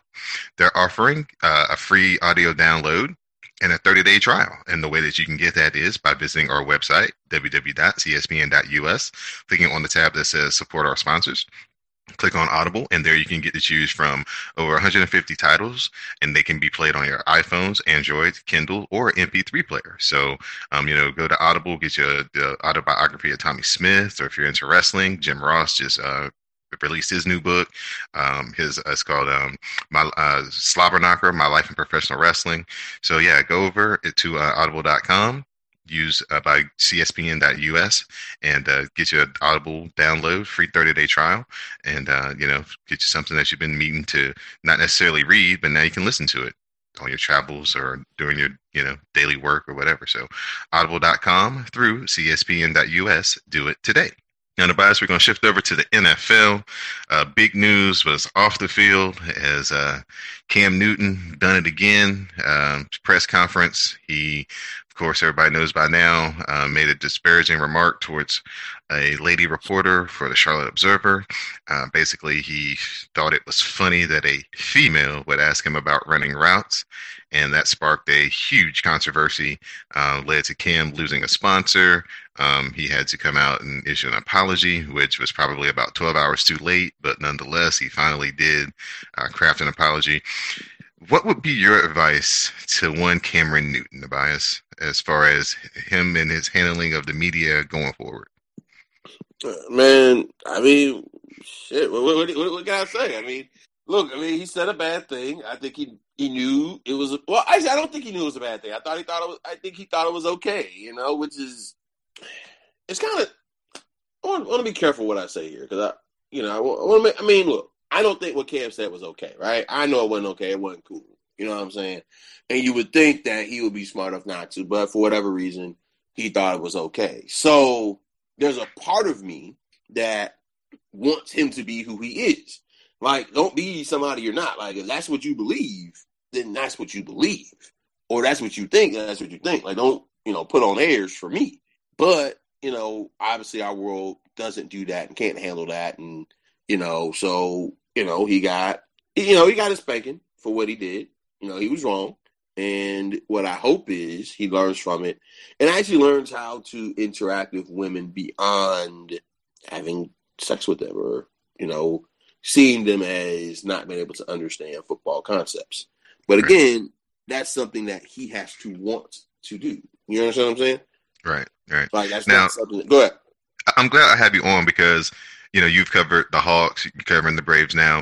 They're offering uh, a free audio download and a 30 day trial. And the way that you can get that is by visiting our website, www.cspn.us, clicking on the tab that says support our sponsors click on Audible, and there you can get to choose from over 150 titles, and they can be played on your iPhones, Android, Kindle, or MP3 player. So, um, you know, go to Audible, get your the autobiography of Tommy Smith, or if you're into wrestling, Jim Ross just uh, released his new book. Um, his uh, it's called um, my uh, Slobber Knocker: My Life in Professional Wrestling. So yeah, go over to uh, audible.com use uh, by cspn.us and uh, get you an audible download free 30 day trial and uh, you know get you something that you've been meaning to not necessarily read but now you can listen to it on your travels or during your you know daily work or whatever so audible.com through cspn.us do it today now, bias, we're going to shift over to the NFL. Uh, big news was off the field as uh, Cam Newton done it again. Um, press conference. He course, everybody knows by now, uh, made a disparaging remark towards a lady reporter for the Charlotte Observer. Uh, basically, he thought it was funny that a female would ask him about running routes, and that sparked a huge controversy, uh, led to Cam losing a sponsor. Um, he had to come out and issue an apology, which was probably about 12 hours too late, but nonetheless, he finally did uh, craft an apology. What would be your advice to one Cameron Newton, Tobias, as far as him and his handling of the media going forward? Uh, man, I mean, shit. What, what, what, what can I say? I mean, look, I mean, he said a bad thing. I think he he knew it was. Well, actually, I don't think he knew it was a bad thing. I thought he thought it was. I think he thought it was okay. You know, which is it's kind of. I want, I to be careful what I say here because I, you know, I want to. I mean, look, I don't think what Cam said was okay, right? I know it wasn't okay. It wasn't cool. You know what I'm saying? And you would think that he would be smart enough not to, but for whatever reason, he thought it was okay. So there's a part of me that wants him to be who he is. Like, don't be somebody you're not. Like, if that's what you believe, then that's what you believe. Or that's what you think, that's what you think. Like, don't, you know, put on airs for me. But, you know, obviously our world doesn't do that and can't handle that. And, you know, so, you know, he got, you know, he got his spanking for what he did. You know, he was wrong. And what I hope is he learns from it and actually learns how to interact with women beyond having sex with them or, you know, seeing them as not being able to understand football concepts. But again, that's something that he has to want to do. You understand what I'm saying? Right, right. Like that's now, not something. That, go ahead. I'm glad I have you on because you know you've covered the Hawks, you're covering the Braves now.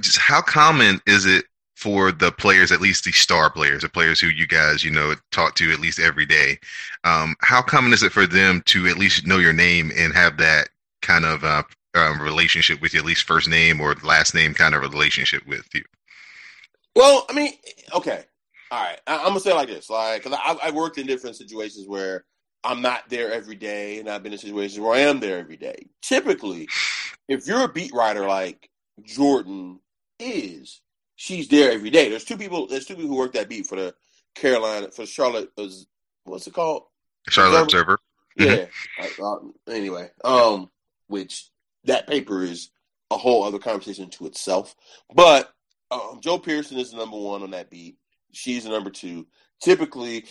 Just how common is it for the players, at least the star players, the players who you guys, you know, talk to at least every day. Um, how common is it for them to at least know your name and have that kind of uh, um, relationship with you, at least first name or last name kind of relationship with you? Well, I mean, okay, all right. I, am gonna say it like this, like, cause I, I worked in different situations where I'm not there every day, and I've been in situations where I am there every day. Typically, if you're a beat writer like Jourdan is, she's there every day. There's two people. There's two people who work that beat for the Carolina for Charlotte. What's it called? Charlotte Observer. Yeah. Mm-hmm. Uh, anyway, um, which that paper is a whole other conversation to itself. But um, Joe Person is the number one on that beat. She's the number two. Typically,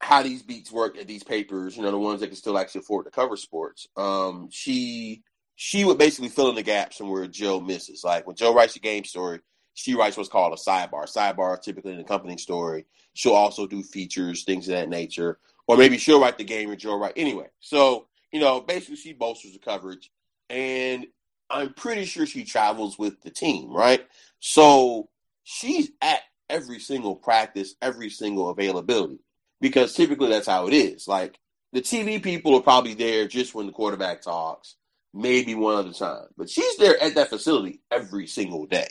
how these beats work at these papers, you know, the ones that can still actually afford to cover sports. Um, she she would basically fill in the gaps from where Joe misses. Like when Joe writes a game story, she writes what's called a sidebar. Sidebar typically an accompanying story. She'll also do features, things of that nature. Or maybe she'll write the game and Joe write anyway. So, you know, basically she bolsters the coverage. And I'm pretty sure she travels with the team, right? So she's at every single practice, every single availability. Because typically that's how it is. Like the TV people are probably there just when the quarterback talks, maybe one other time. But she's there at that facility every single day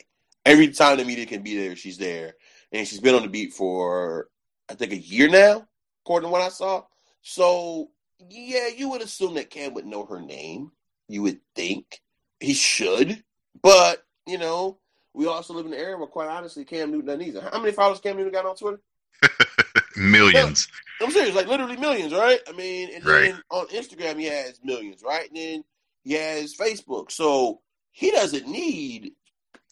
every time the media can be there, she's there. And she's been on the beat for I think a year now, according to what I saw. So yeah, you would assume that Cam would know her name. You would think he should, but you know, we also live in an era where, quite honestly, Cam Newton doesn't either. How many followers Cam Newton got on Twitter? [LAUGHS] millions. I'm serious, like literally millions, right? I mean, and right. then on Instagram he has millions, right? And then he has Facebook, so he doesn't need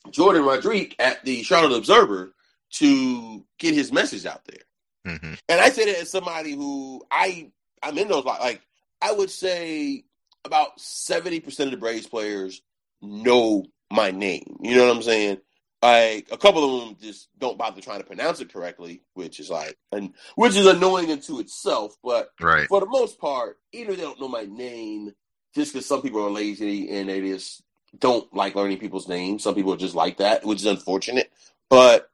Jourdan Rodriguez at the Charlotte Observer to get his message out there. Mm-hmm. And I say that as somebody who I I'm in those like I would say about seventy percent of the Braves players know my name. You know what I'm saying? Like a couple of them just don't bother trying to pronounce it correctly, which is like and which is annoying into itself. But right. for the most part, either they don't know my name just because some people are lazy and they just don't like learning people's names. Some people just like that, which is unfortunate. But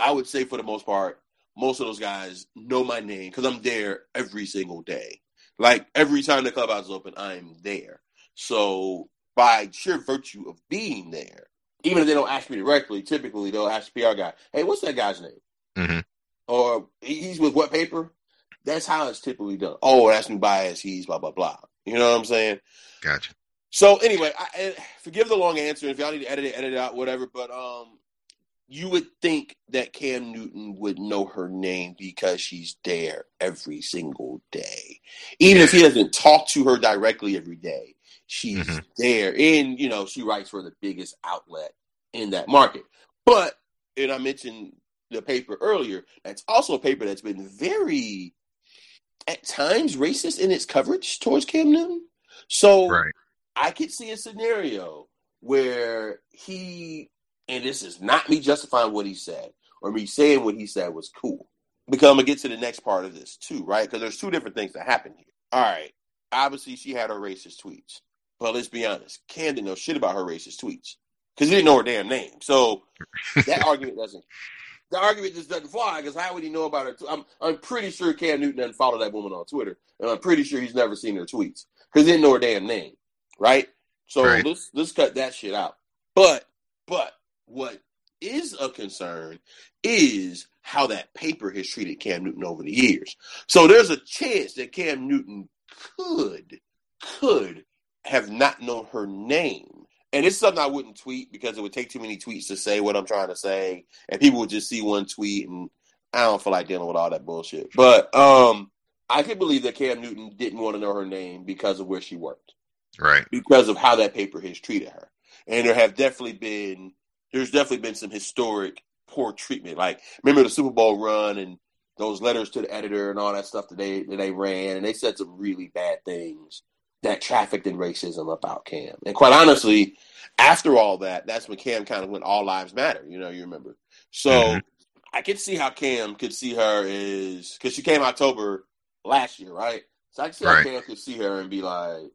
I would say for the most part, most of those guys know my name because I'm there every single day. Like every time the clubhouse is open, I'm there. So by sheer virtue of being there, even if they don't ask me directly, typically they'll ask the PR guy, "Hey, what's that guy's name?" Mm-hmm. Or he's with what paper? That's how it's typically done. Oh, that's Nubyjas. He's blah blah blah. You know what I'm saying? Gotcha. So anyway, I, I, forgive the long answer. If y'all need to edit it, edit it out, whatever. But um, you would think that Cam Newton would know her name because she's there every single day. Even if he doesn't talk to her directly every day, she's mm-hmm. there. And, you know, she writes for the biggest outlet in that market. But, and I mentioned the paper earlier, that's also a paper that's been very, at times, racist in its coverage towards Cam Newton. So right. I could see a scenario where he and this is not me justifying what he said or me saying what he said was cool. Because I'm gonna get to the next part of this too, right? Because there's two different things that happen here. All right. Obviously, she had her racist tweets. But let's be honest, Cam didn't know shit about her racist tweets. Because he didn't know her damn name. So that [LAUGHS] argument doesn't the argument just doesn't fly because how would he know about her? T- I'm I'm pretty sure Cam Newton doesn't follow that woman on Twitter, and I'm pretty sure he's never seen her tweets because he didn't know her damn name, right? So right. let's let's cut that shit out. But but what is a concern is how that paper has treated Cam Newton over the years. So there's a chance that Cam Newton could could have not known her name. And it's something I wouldn't tweet because it would take too many tweets to say what I'm trying to say, and people would just see one tweet, and I don't feel like dealing with all that bullshit. But um, I can believe that Cam Newton didn't want to know her name because of where she worked, right? Because of how that paper has treated her, and there have definitely been there's definitely been some historic poor treatment. Like remember the Super Bowl run and those letters to the editor and all that stuff that they that they ran, and they said some really bad things that trafficked in racism about Cam. And quite honestly, after all that, that's when Cam kind of went all lives matter. You know, you remember. So mm-hmm. I could see how Cam could see her is because she came October last year, right? So I could see right. how Cam could see her and be like,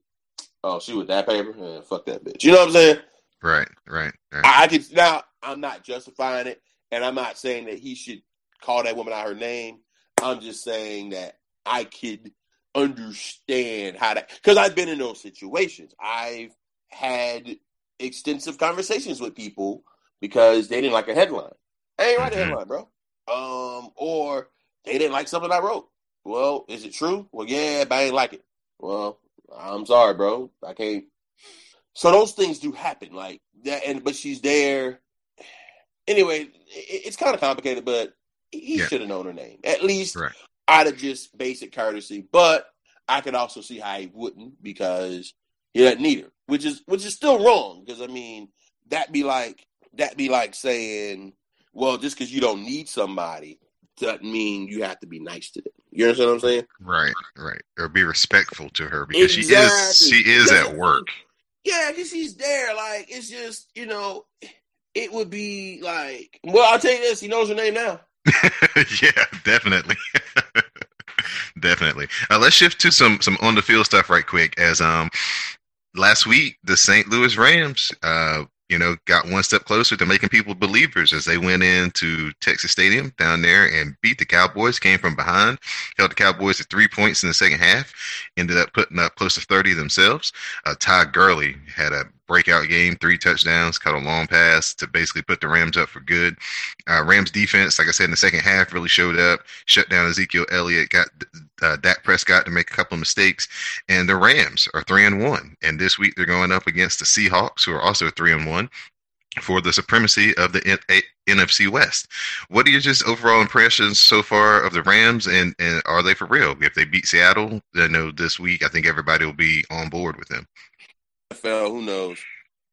"Oh, she was that paper, yeah, fuck that bitch." You know what I'm saying? Right, right. right. I, I could now. I'm not justifying it, and I'm not saying that he should call that woman out her name. I'm just saying that I could understand how that because I've been in those situations. I've had extensive conversations with people because they didn't like a headline. I ain't write a mm-hmm. headline, bro. Um, or they didn't like something I wrote. Well, is it true? Well, yeah, but I ain't like it. Well, I'm sorry, bro. I can't so those things do happen, like that. And but she's there. Anyway, it, it's kind of complicated, but he yeah. should have known her name at least right. Out of just basic courtesy. But I could also see how he wouldn't because he doesn't need her, which is which is still wrong. Because I mean, that be like that be like saying, well, just because you don't need somebody doesn't mean you have to be nice to them. You understand what I'm saying? Right, right. Or be respectful to her because exactly. she is she is at work. Yeah, because he's there. Like it's just you know, it would be like. Well, I'll tell you this: he knows her name now. [LAUGHS] yeah, definitely. [LAUGHS] definitely. Uh, let's shift to some some on the field stuff right quick. As um last week, the St. Louis Rams uh you know, got one step closer to making people believers as they went into Texas Stadium down there and beat the Cowboys, came from behind, held the Cowboys to three points in the second half, ended up putting up close to 30 themselves. Uh, Todd Gurley had a breakout game, three touchdowns, caught a long pass to basically put the Rams up for good. Uh, Rams defense, like I said, in the second half really showed up, shut down Ezekiel Elliott, got uh, Dak Prescott to make a couple of mistakes, and the Rams are three and one. And this week they're going up against the Seahawks, who are also three and one for the supremacy of the N- A- NFC West. What are your just overall impressions so far of the Rams, and, and are they for real? If they beat Seattle, I know this week, I think everybody will be on board with them. NFL, who knows?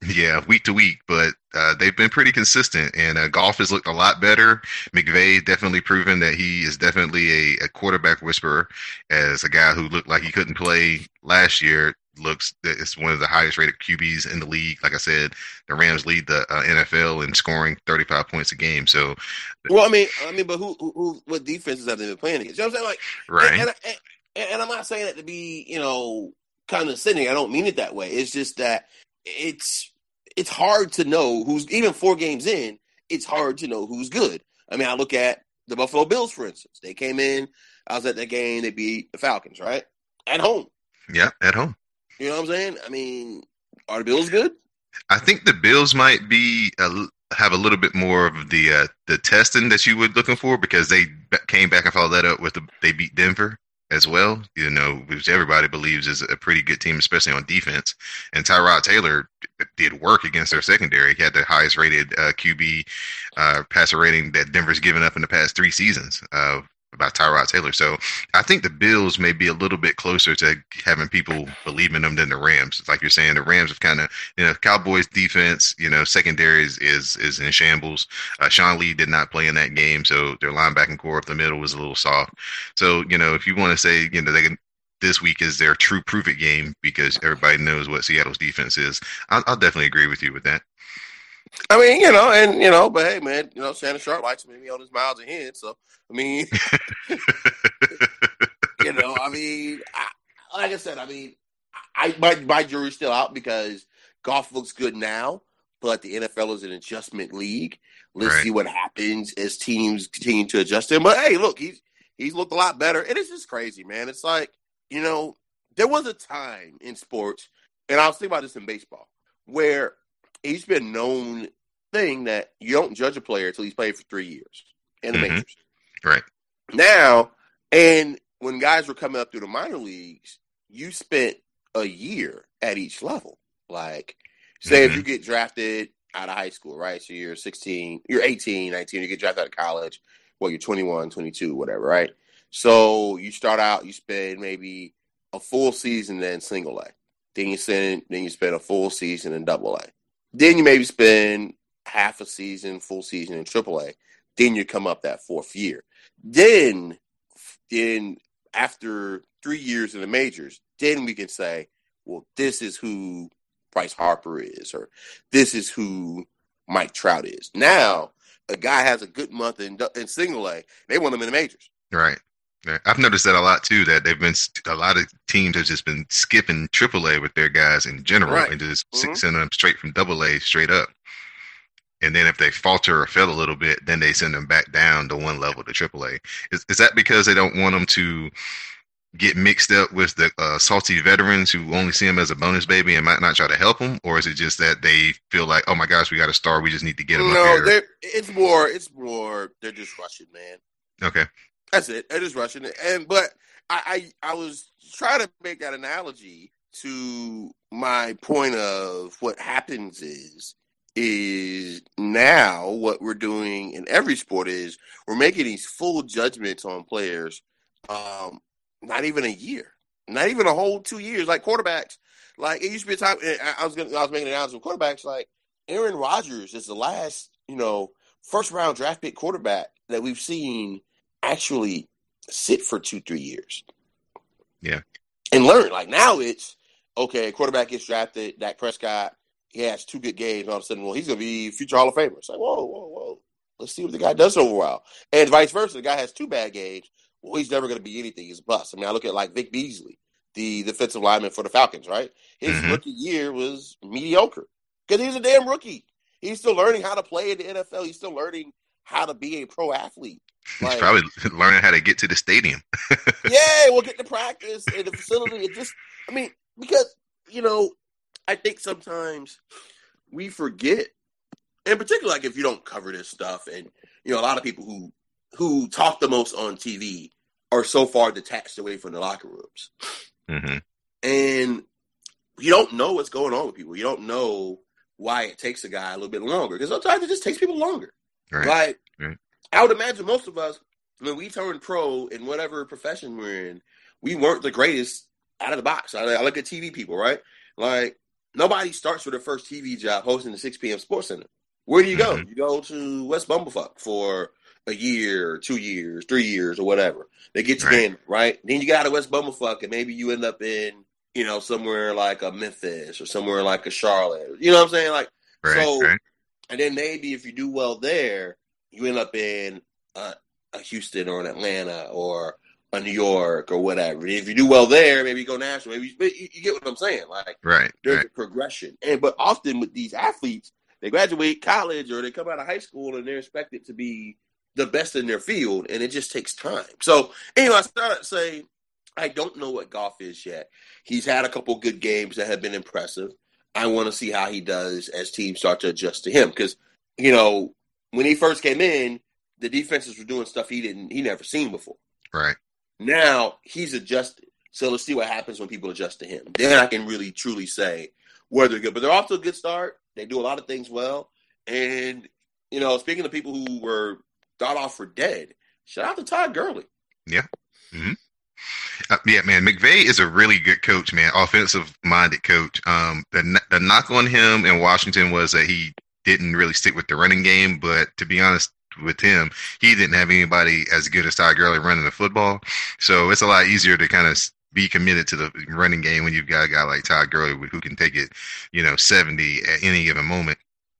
Yeah, week to week, but uh, they've been pretty consistent, and uh, Goff has looked a lot better. McVay definitely proven that he is definitely a, a, quarterback whisperer, as a guy who looked like he couldn't play last year. Looks it's one of the highest rated QBs in the league. Like I said, the Rams lead the uh, NFL in scoring 35 points a game. So, well, I mean, I mean, but who, who, what defenses have they been playing against? You know what I'm saying? Like, right? And, and, and, and I'm not saying that to be, you know, condescending. I don't mean it that way. It's just that it's it's hard to know who's even four games in. It's hard to know who's good. I mean, I look at the Buffalo Bills, for instance. They came in. I was at that game. They beat the Falcons, right? At home. Yeah, at home. You know what I'm saying? I mean, are the Bills good? I think the Bills might be a, have a little bit more of the uh, the testing that you were looking for because they came back and followed that up with the, they beat Denver as well. You know, which everybody believes is a pretty good team, especially on defense. And Tyrod Taylor did work against their secondary. He had the highest rated uh, QB uh, passer rating that Denver's given up in the past three seasons. Uh, about Tyrod Taylor. So I think the Bills may be a little bit closer to having people believe in them than the Rams. It's like you're saying, the Rams have kind of, you know, Cowboys defense, you know, secondary is is, is in shambles. Uh, Sean Lee did not play in that game, so their linebacking core up the middle was a little soft. So you know, if you want to say, you know, they can. This week is their true prove it game because everybody knows what Seattle's defense is. I'll, I'll definitely agree with you with that. I mean, you know, and you know, but hey, man, you know, Shannon Sharpe likes me on his miles ahead, so I mean, [LAUGHS] you know, I mean, I, like I said, I mean, I my my jury's still out because Goff looks good now, but the NFL is an adjustment league. Let's right. see what happens as teams continue to adjust him. But hey, look, he's he's looked a lot better, and it's just crazy, man. It's like you know, there was a time in sports, and I was thinking about this in baseball, where he's been known thing that you don't judge a player until he's played for three years in the mm-hmm. majors. Right. Now, and when guys were coming up through the minor leagues, you spent a year at each level. Like, say mm-hmm. if you get drafted out of high school, right? So you're 16, you're 18, 19, you get drafted out of college. Well, you're 21, 22, whatever, right? So you start out, you spend maybe a full season in single A. Then you spend then you spend a full season in double A. Then you maybe spend half a season, full season in AAA. Then you come up that fourth year. Then, then after three years in the majors, then we can say, well, this is who Bryce Harper is, or this is who Mike Trout is. Now, a guy has a good month in, in single A, they want him in the majors. Right. I've noticed that a lot too. That they've been a lot of teams have just been skipping AAA with their guys in general right. and just mm-hmm. sending them straight from AA straight up. And then if they falter or fail a little bit, then they send them back down to one level to AAA. Is, is that because they don't want them to get mixed up with the uh, salty veterans who only see them as a bonus baby and might not try to help them, or is it just that they feel like, oh my gosh, we got a star, we just need to get him? No, it's more, it's more. They're just rushing, man. Okay, that's it. They're just rushing and but I, I, I was trying to make that analogy to my point of what happens is is now what we're doing in every sport is we're making these full judgments on players um not even a year not even a whole two years like quarterbacks like it used to be a time i was gonna i was making an announcement with quarterbacks like aaron rodgers is the last you know first round draft pick quarterback that we've seen actually sit for two three years yeah and learn like now it's okay quarterback gets drafted Dak Prescott he has two good games, all of a sudden, well, he's going to be future Hall of Famer. It's like, whoa, whoa, whoa. Let's see what the guy does over a while. And vice versa. The guy has two bad games. Well, he's never going to be anything. He's a bust. I mean, I look at like Vic Beasley, the defensive lineman for the Falcons, right? His mm-hmm. rookie year was mediocre because he's a damn rookie. He's still learning how to play in the NFL. He's still learning how to be a pro athlete. Like, He's probably learning how to get to the stadium. [LAUGHS] yeah, we'll get to practice in the facility. It just, I mean, because you know, I think sometimes we forget, in particular, like if you don't cover this stuff, and you know, a lot of people who who talk the most on TV are so far detached away from the locker rooms, mm-hmm. and you don't know what's going on with people. You don't know why it takes a guy a little bit longer because sometimes it just takes people longer. Right. Like right. I would imagine most of us when we turned pro in whatever profession we're in, we weren't the greatest out of the box. I, I look at TV people, right? Like Nobody starts with their first TV job hosting the 6 p.m. Sports Center. Where do you go? Mm-hmm. You go to West Bumblefuck for a year, two years, three years, or whatever. They get you right. in, right? Then you get out of West Bumblefuck, and maybe you end up in, you know, somewhere like a Memphis or somewhere like a Charlotte. You know what I'm saying? Like, right, so, right. And then maybe if you do well there, you end up in a, a Houston or an Atlanta or a New York or whatever. If you do well there, maybe you go national. Maybe you, you, get what I'm saying. Like, right, there's right. a progression. And but often with these athletes, they graduate college or they come out of high school and they're expected to be the best in their field, and it just takes time. So anyway, I started to say I don't know what Goff is yet. He's had a couple good games that have been impressive. I want to see how he does as teams start to adjust to him because you know when he first came in, the defenses were doing stuff he didn't he never seen before. Right. Now he's adjusted. So let's see what happens when people adjust to him. Then I can really truly say whether they're good. But they're off to a good start. They do a lot of things well. And, you know, speaking of people who were thought off for dead, shout out to Todd Gurley. Yeah. Mm-hmm. Uh, yeah, man, McVay is a really good coach, man. Offensive minded coach. Um, the the knock on him in Washington was that he didn't really stick with the running game. But to be honest with him, he didn't have anybody as good as Todd Gurley running the football. So it's a lot easier to kind of be committed to the running game when you've got a guy like Todd Gurley who can take it, you know, 70 at any given moment.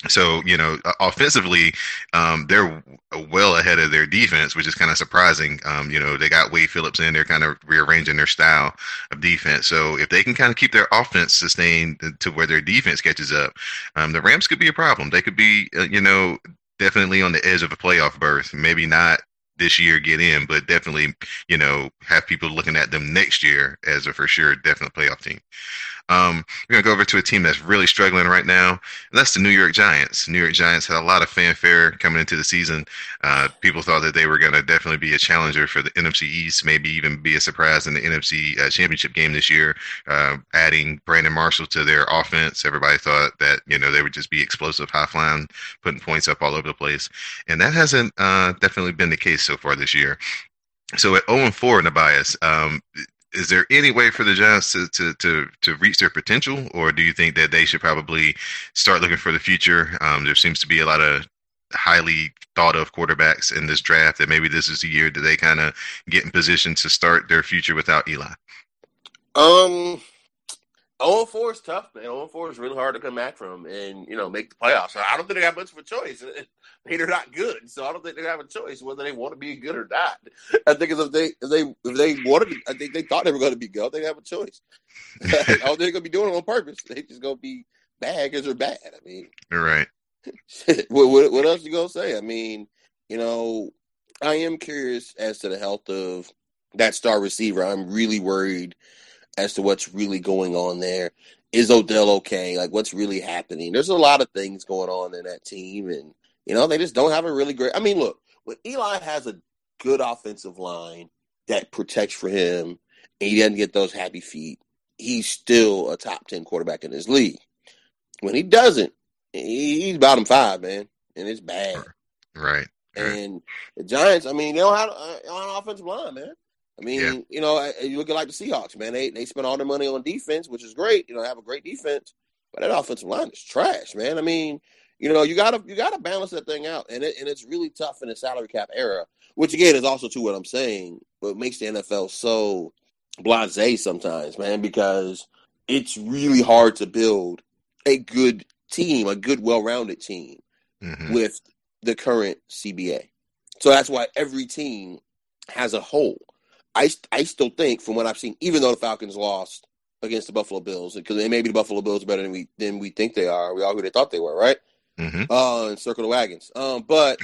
So, you know, offensively, um, they're well ahead of their defense, which is kind of surprising. Um, you know, they got Wade Phillips in, they're kind of rearranging their style of defense. So, if they can kind of keep their offense sustained to where their defense catches up, um, the Rams could be a problem. They could be, uh, you know, definitely on the edge of a playoff berth. Maybe not this year get in, but definitely, you know, have people looking at them next year as a for sure definite playoff team. Um, we're going to go over to a team that's really struggling right now, and that's the New York Giants. New York Giants had a lot of fanfare coming into the season. Uh, people thought that they were going to definitely be a challenger for the NFC East, maybe even be a surprise in the NFC uh, Championship game this year. Uh, adding Brandon Marshall to their offense, everybody thought that you know they would just be explosive, high flying, putting points up all over the place, and that hasn't uh, definitely been the case so far this year. So at 0 and 4 in the bias, um, is there any way for the Giants to, to, to, to reach their potential, or do you think that they should probably start looking for the future? Um, there seems to be a lot of highly thought of quarterbacks in this draft, that maybe this is the year that they kind of get in position to start their future without Eli. Um, 0 4 is tough, man. 0 4 is really hard to come back from and, you know, make the playoffs. I don't think they have much of a choice. [LAUGHS] They're not good, so I don't think they have a choice whether they want to be good or not. I think if they if they if they wanted, to, I think they thought they were going to be good. They have a choice. [LAUGHS] I don't they're going to be doing it on purpose. They just going to be bad because they're bad. I mean, you're right. [LAUGHS] what, what, what else you gonna say? I mean, you know, I am curious as to the health of that star receiver. I'm really worried as to what's really going on there. Is Odell okay? Like, what's really happening? There's a lot of things going on in that team, and you know they just don't have a really great. I mean, look, when Eli has a good offensive line that protects for him, and he doesn't get those happy feet, he's still a top ten quarterback in his league. When he doesn't, he's bottom five, man, and it's bad. Right. And the Giants, I mean, they don't have uh, an offensive line, man. I mean, yeah. you know, you look at like the Seahawks, man. They they spend all their money on defense, which is great. You know, have a great defense, but that offensive line is trash, man. I mean, you know, you gotta you gotta balance that thing out, and it, and it's really tough in the salary cap era. Which again is also to what I'm saying, but makes the NFL so blasé sometimes, man, because it's really hard to build a good team, a good, well-rounded team mm-hmm. with the current CBA. So that's why every team has a hole. I I still think from what I've seen, even though the Falcons lost against the Buffalo Bills, because maybe the Buffalo Bills are better than we than we think they are. We all who they thought they were, right? Mm-hmm. Uh, and circle the wagons. Um, but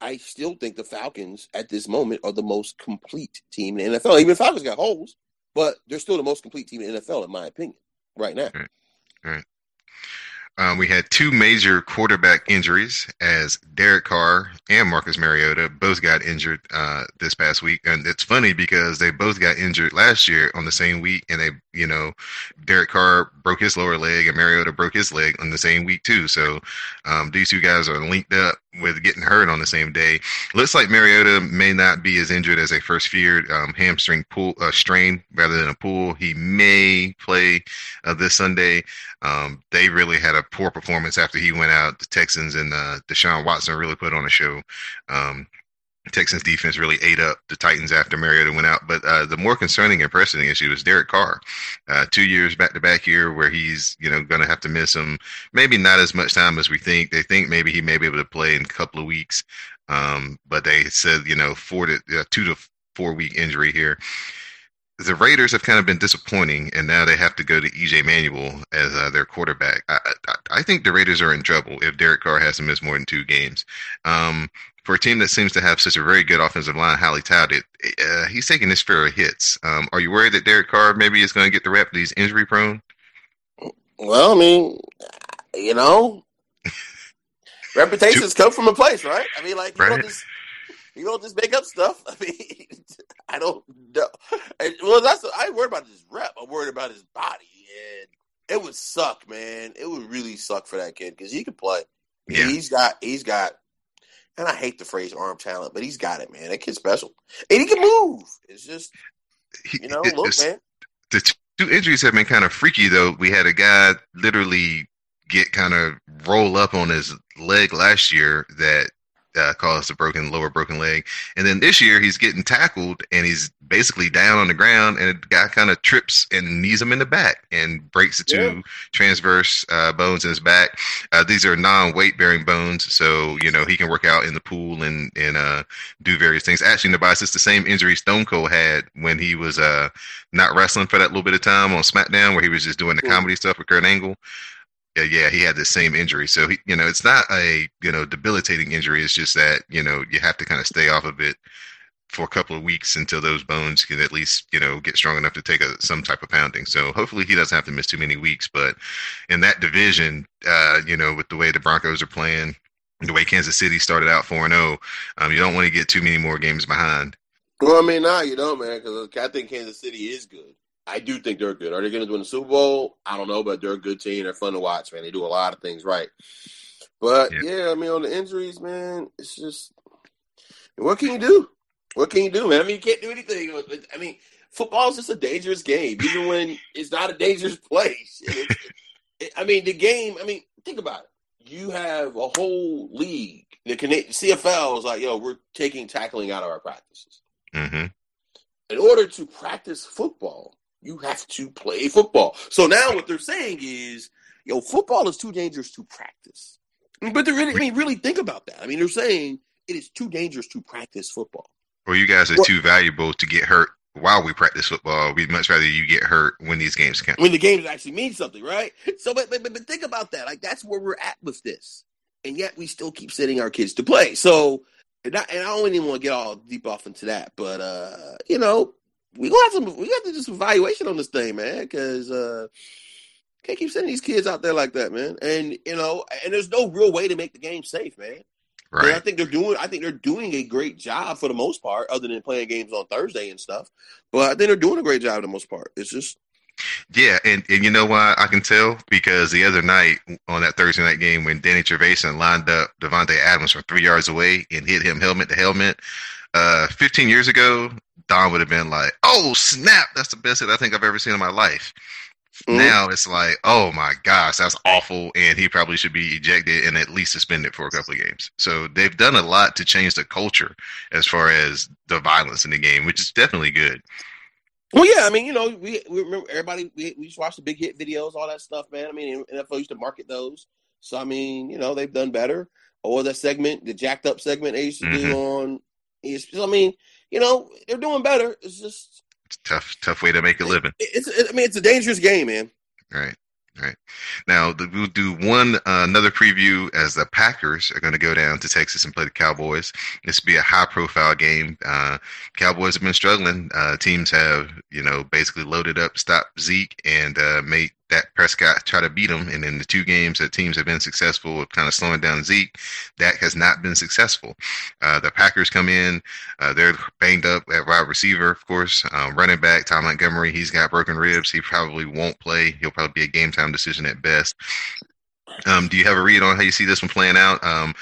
I still think the Falcons at this moment are the most complete team in the NFL. Even the Falcons got holes, but they're still the most complete team in the NFL, in my opinion, right now. Right. right. Um, we had two major quarterback injuries as Derek Carr and Marcus Mariota both got injured uh, this past week. And it's funny because they both got injured last year on the same week. And they, you know, Derek Carr broke his lower leg and Mariota broke his leg on the same week, too. So um, these two guys are linked up with getting hurt on the same day. Looks like Mariota may not be as injured as they first feared. Um, hamstring pull uh, strain rather than a pull. He may play uh, this Sunday. Um, they really had a poor performance after he went out. The Texans and uh, Deshaun Watson really put on a show. Um, Texans defense really ate up the Titans after Mariota went out. But uh, the more concerning and pressing issue is Derek Carr. Uh, two years back to back here where he's you know going to have to miss him. Maybe not as much time as we think. They think maybe he may be able to play in a couple of weeks. Um, but they said you know four to uh, two to four week injury here the Raiders have kind of been disappointing, and now they have to go to EJ Manuel as uh, their quarterback. I, I, I, think the Raiders are in trouble if Derek Carr has to miss more than two games. Um, for a team that seems to have such a very good offensive line, highly touted, uh, he's taking his fair of hits. Um, are you worried that Derek Carr maybe is going to get the rep? He's injury prone. Well, I mean, you know, [LAUGHS] reputations come from a place, right? I mean, like you right. don't just you don't just make up stuff. [LAUGHS] I mean, I don't know. And, well, that's I ain't worried about his rep. I'm worried about his body, and it would suck, man. It would really suck for that kid because he can play. Yeah. He's got he's got, and I hate the phrase arm talent, but he's got it, man. That kid's special, and he can move. It's just you know, look, it's- man. the two injuries have been kind of freaky though. We had a guy literally get kind of roll up on his leg last year that uh, caused a broken lower broken leg, and then this year he's getting tackled and he's basically down on the ground, and the guy kind of trips and knees him in the back and breaks the two Yeah. transverse uh, bones in his back. Uh, these are non-weight bearing bones, so you know he can work out in the pool and and uh, do various things. Actually, Tobias, it's the same injury Stone Cold had when he was uh, not wrestling for that little bit of time on SmackDown, where he was just doing the comedy stuff with Kurt Angle. Yeah, yeah, he had the same injury. So he, you know, it's not a you know debilitating injury. It's just that you know you have to kind of stay off of it for a couple of weeks until those bones can at least you know get strong enough to take a, some type of pounding. So hopefully he doesn't have to miss too many weeks. But in that division, uh, you know, with the way the Broncos are playing, the way Kansas City started out four and zero, um, you don't want to get too many more games behind. Well, I mean, nah, you don't, man, because I think Kansas City is good. I do think they're good. Are they going to win the Super Bowl? I don't know, but they're a good team. They're fun to watch, man. They do a lot of things right. But Yeah. yeah, I mean, on the injuries, man, it's just what can you do? What can you do, man? I mean, you can't do anything. I mean, football is just a dangerous game, even when it's not a dangerous [LAUGHS] place. It's- it- I mean, the game. I mean, think about it. You have a whole league. The CFL is like, yo, we're taking tackling out of our practices hmm in order to practice football, you have to play football. So now what they're saying is, yo, football is too dangerous to practice. But they're really, I mean, really think about that. I mean, they're saying it is too dangerous to practice football. Or you guys are Well- too valuable to get hurt while we practice football. We'd much rather you get hurt when these games count. When the games actually mean something, right? So, but, but, but think about that. Like, that's where we're at with this. And yet we still keep sending our kids to play. So, and I, and I don't even want to get all deep off into that, but, uh, you know, we gonna have some, we got to do some evaluation on this thing, man, because, uh, can't keep sending these kids out there like that, man. And you know, and there's no real way to make the game safe, man. And I think they're doing. I think they're doing a great job for the most part, other than playing games on Thursday and stuff. But I think they're doing a great job for the most part. It's just Yeah, and, and you know why I can tell? Because the other night on that Thursday night game when Danny Trevathan lined up Davante Adams from three yards away and hit him helmet to helmet, uh, 15 years ago, Don would have been like, oh, snap, that's the best hit I think I've ever seen in my life. Mhm. Now it's like, oh my gosh, that's awful, and he probably should be ejected and at least suspended for a couple of games. So they've done a lot to change the culture as far as the violence in the game, which is definitely good. Well, yeah, I mean, you know, we, we remember everybody. We, we used to watch the big hit videos, all that stuff, man. I mean, NFL used to market those. So I mean, you know, they've done better. Or that segment, the jacked up segment they used to do on. I mean, you know, they're doing better. It's just, It's a tough, tough way to make a living. it's. I mean, it's a dangerous game, man. Right, right. Now the, we'll do one uh, another preview as the Packers are going to go down to Texas and play the Cowboys. This will be a high-profile game. Uh, Cowboys have been struggling. Uh, teams have, you know, basically loaded up, stopped Zeke, and uh, made Dak Prescott try to beat them. And in the two games that teams have been successful with kind of slowing down Zeke, that has not been successful. Uh, the Packers come in. Uh, they're banged up at wide receiver, of course. Um, running back, Ty Montgomery, he's got broken ribs. He probably won't play. He'll probably be a game time decision at best. Um, do you have a read on how you see this one playing out? Um,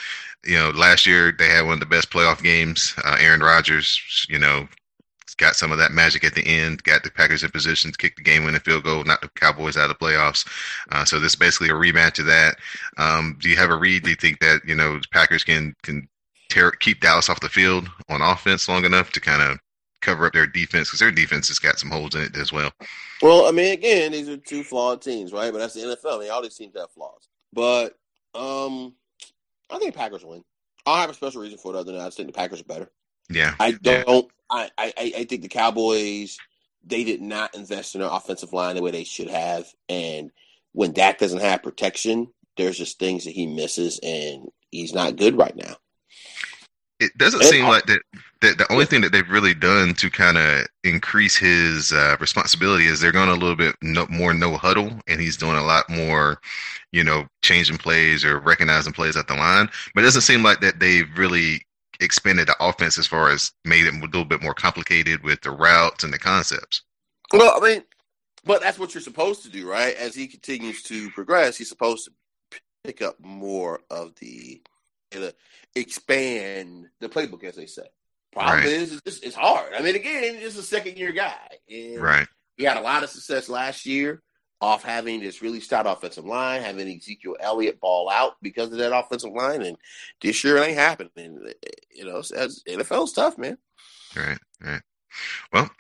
you know, last year they had one of the best playoff games. Uh, Aaron Rodgers, you know, got some of that magic at the end, got the Packers in position to kick the game winning field goal, knock the Cowboys out of the playoffs. Uh, so this is basically a rematch of that. Um, do you have a read? Do you think that, you know, the Packers can, can tear, keep Dallas off the field on offense long enough to kind of cover up their defense? Because their defense has got some holes in it as well. Well, I mean, again, these are two flawed teams, right? But that's the NFL. I mean, all these teams have flaws. But um, I think Packers win. I don't have a special reason for it other than I just think the Packers are better. Yeah. I don't. Yeah. I, I I think the Cowboys they did not invest in their offensive line the way they should have, and when Dak doesn't have protection, there's just things that he misses, and he's not good right now. It doesn't And seem I- like that, that the only thing that they've really done to kind of increase his uh, responsibility is they're going a little bit no, more no huddle, and he's doing a lot more, you know, changing plays or recognizing plays at the line. But it doesn't seem like that they've really expanded the offense as far as made it a little bit more complicated with the routes and the concepts. Well, I mean, but that's what you're supposed to do, right? As he continues to progress, he's supposed to pick up more of the, you know, expand the playbook, as they say. Problem Right. is, it's, it's hard. I mean, again, he's a second year guy. And Right. He had a lot of success last year off having this really stout offensive line, having Ezekiel Elliott ball out because of that offensive line. And this year it ain't happening. You know, NFL's tough, man. Right. Right. Well,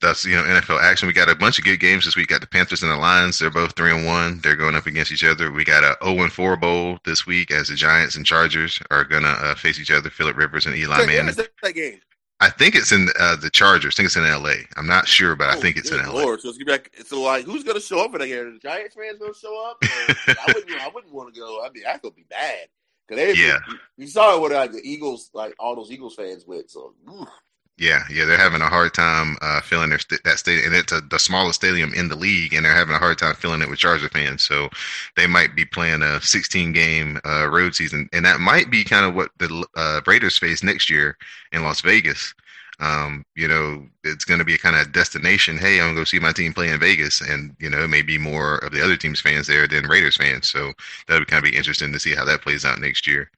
that's you know NFL action. We got a bunch of good games this week. Got the Panthers and the Lions. They're both three and one. They're going up against each other. We got a 0 and four bowl this week as the Giants and Chargers are gonna uh, face each other. Philip Rivers and Eli Manning. that game? I think it's in uh, the Chargers. I think it's in L.A. I'm not sure, but I Oh, think it's in L.A. Lord. So it's gonna be like it's like who's gonna show up in the game? The Giants fans gonna show up? I wouldn't. I wouldn't want to go. I mean, that's gonna be bad. Cause they, Yeah. you, you saw what like the Eagles, like all those Eagles fans went. So oof. Yeah, yeah, they're having a hard time uh, filling their st- that stadium, and it's a, the smallest stadium in the league, and they're having a hard time filling it with Charger fans. So they might be playing a 16 game uh, road season, and that might be kind of what the uh, Raiders face next year in Las Vegas. Um, you know, it's going to be a kind of destination. Hey, I'm going to go see my team play in Vegas, and you know, it may be more of the other team's fans there than Raiders fans. So that would kind of be interesting to see how that plays out next year.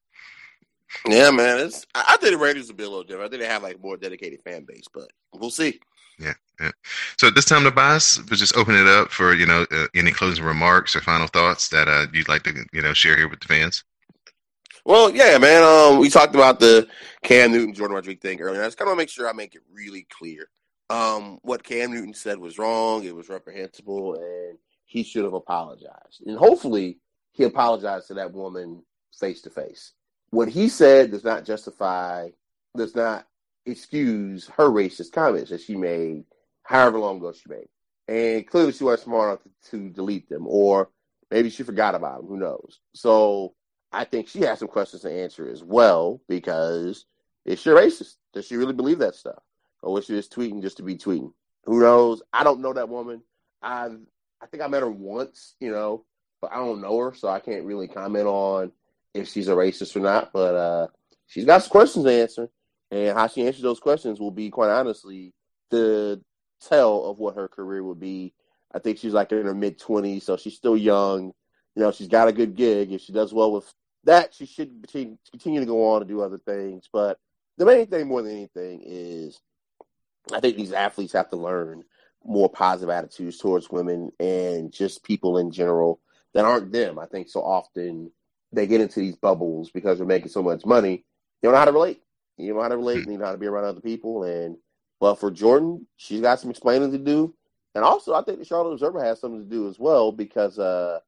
Yeah, man. It's I, I think the Raiders will be a little different. I think they have like more dedicated fan base, but we'll see. Yeah. So at this time, Nubyjas, we'll just open it up for you know uh, any closing remarks or final thoughts that uh, you'd like to you know share here with the fans. Well, yeah, man. Um, we talked about the Cam Newton Jourdan Rodriguez thing earlier. I just kind of make sure I make it really clear. Um, what Cam Newton said was wrong. It was reprehensible, and he should have apologized. And hopefully, he apologized to that woman face to face. What he said does not justify, does not excuse her racist comments that she made, however long ago she made. And clearly, she wasn't smart enough to, to delete them, or maybe she forgot about them. Who knows? So I think she has some questions to answer as well because is she racist? Does she really believe that stuff? Or was she just tweeting just to be tweeting? Who knows? I don't know that woman. I I think I met her once, you know, but I don't know her, so I can't really comment on if she's a racist or not. But uh, she's got some questions to answer, and how she answers those questions will be quite honestly the tell of what her career will be. I think she's like in her mid twenties, so she's still young. You know, she's got a good gig. If she does well with that, she should continue to go on to do other things. But the main thing, more than anything, is I think these athletes have to learn more positive attitudes towards women and just people in general that aren't them. I think so often they get into these bubbles because they're making so much money. You don't know how to relate. You don't know how to relate and you know how to be around other people. And but for Jourdan, she's got some explaining to do. And also I think the Charlotte Observer has something to do as well because uh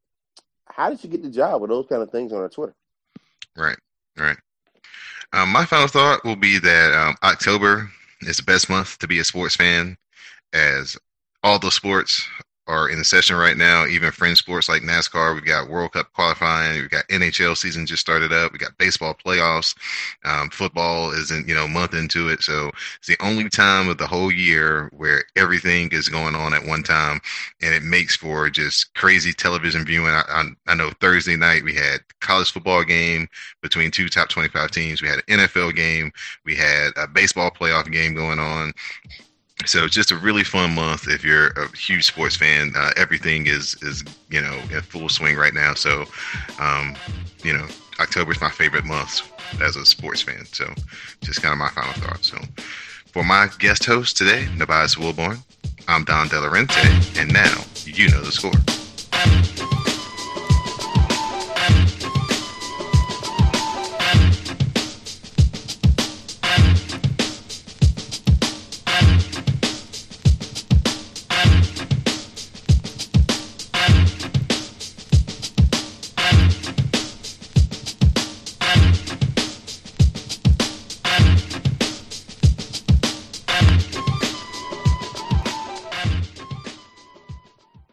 how did she get the job with those kind of things on her Twitter? Right, right. Um, my final thought will be that um, October is the best month to be a sports fan, as all the sports are in session right now. Even fringe sports like NASCAR, we've got World Cup qualifying, we've got NHL season just started up, we got baseball playoffs, um, football isn't you know month into it, so it's the only time of the whole year where everything is going on at one time, and it makes for just crazy television viewing. I, I, I know Thursday night we had college football game between two top 25 teams. We had an NFL game. We had a baseball playoff game going on. So it's just a really fun month if you're a huge sports fan. Uh, everything is is you know in full swing right now. So, um, you know, October is my favorite month as a sports fan. So, just kind of my final thought. So, for my guest host today, Nubyjas Wilborn, I'm Don Delarente, and now you know the score.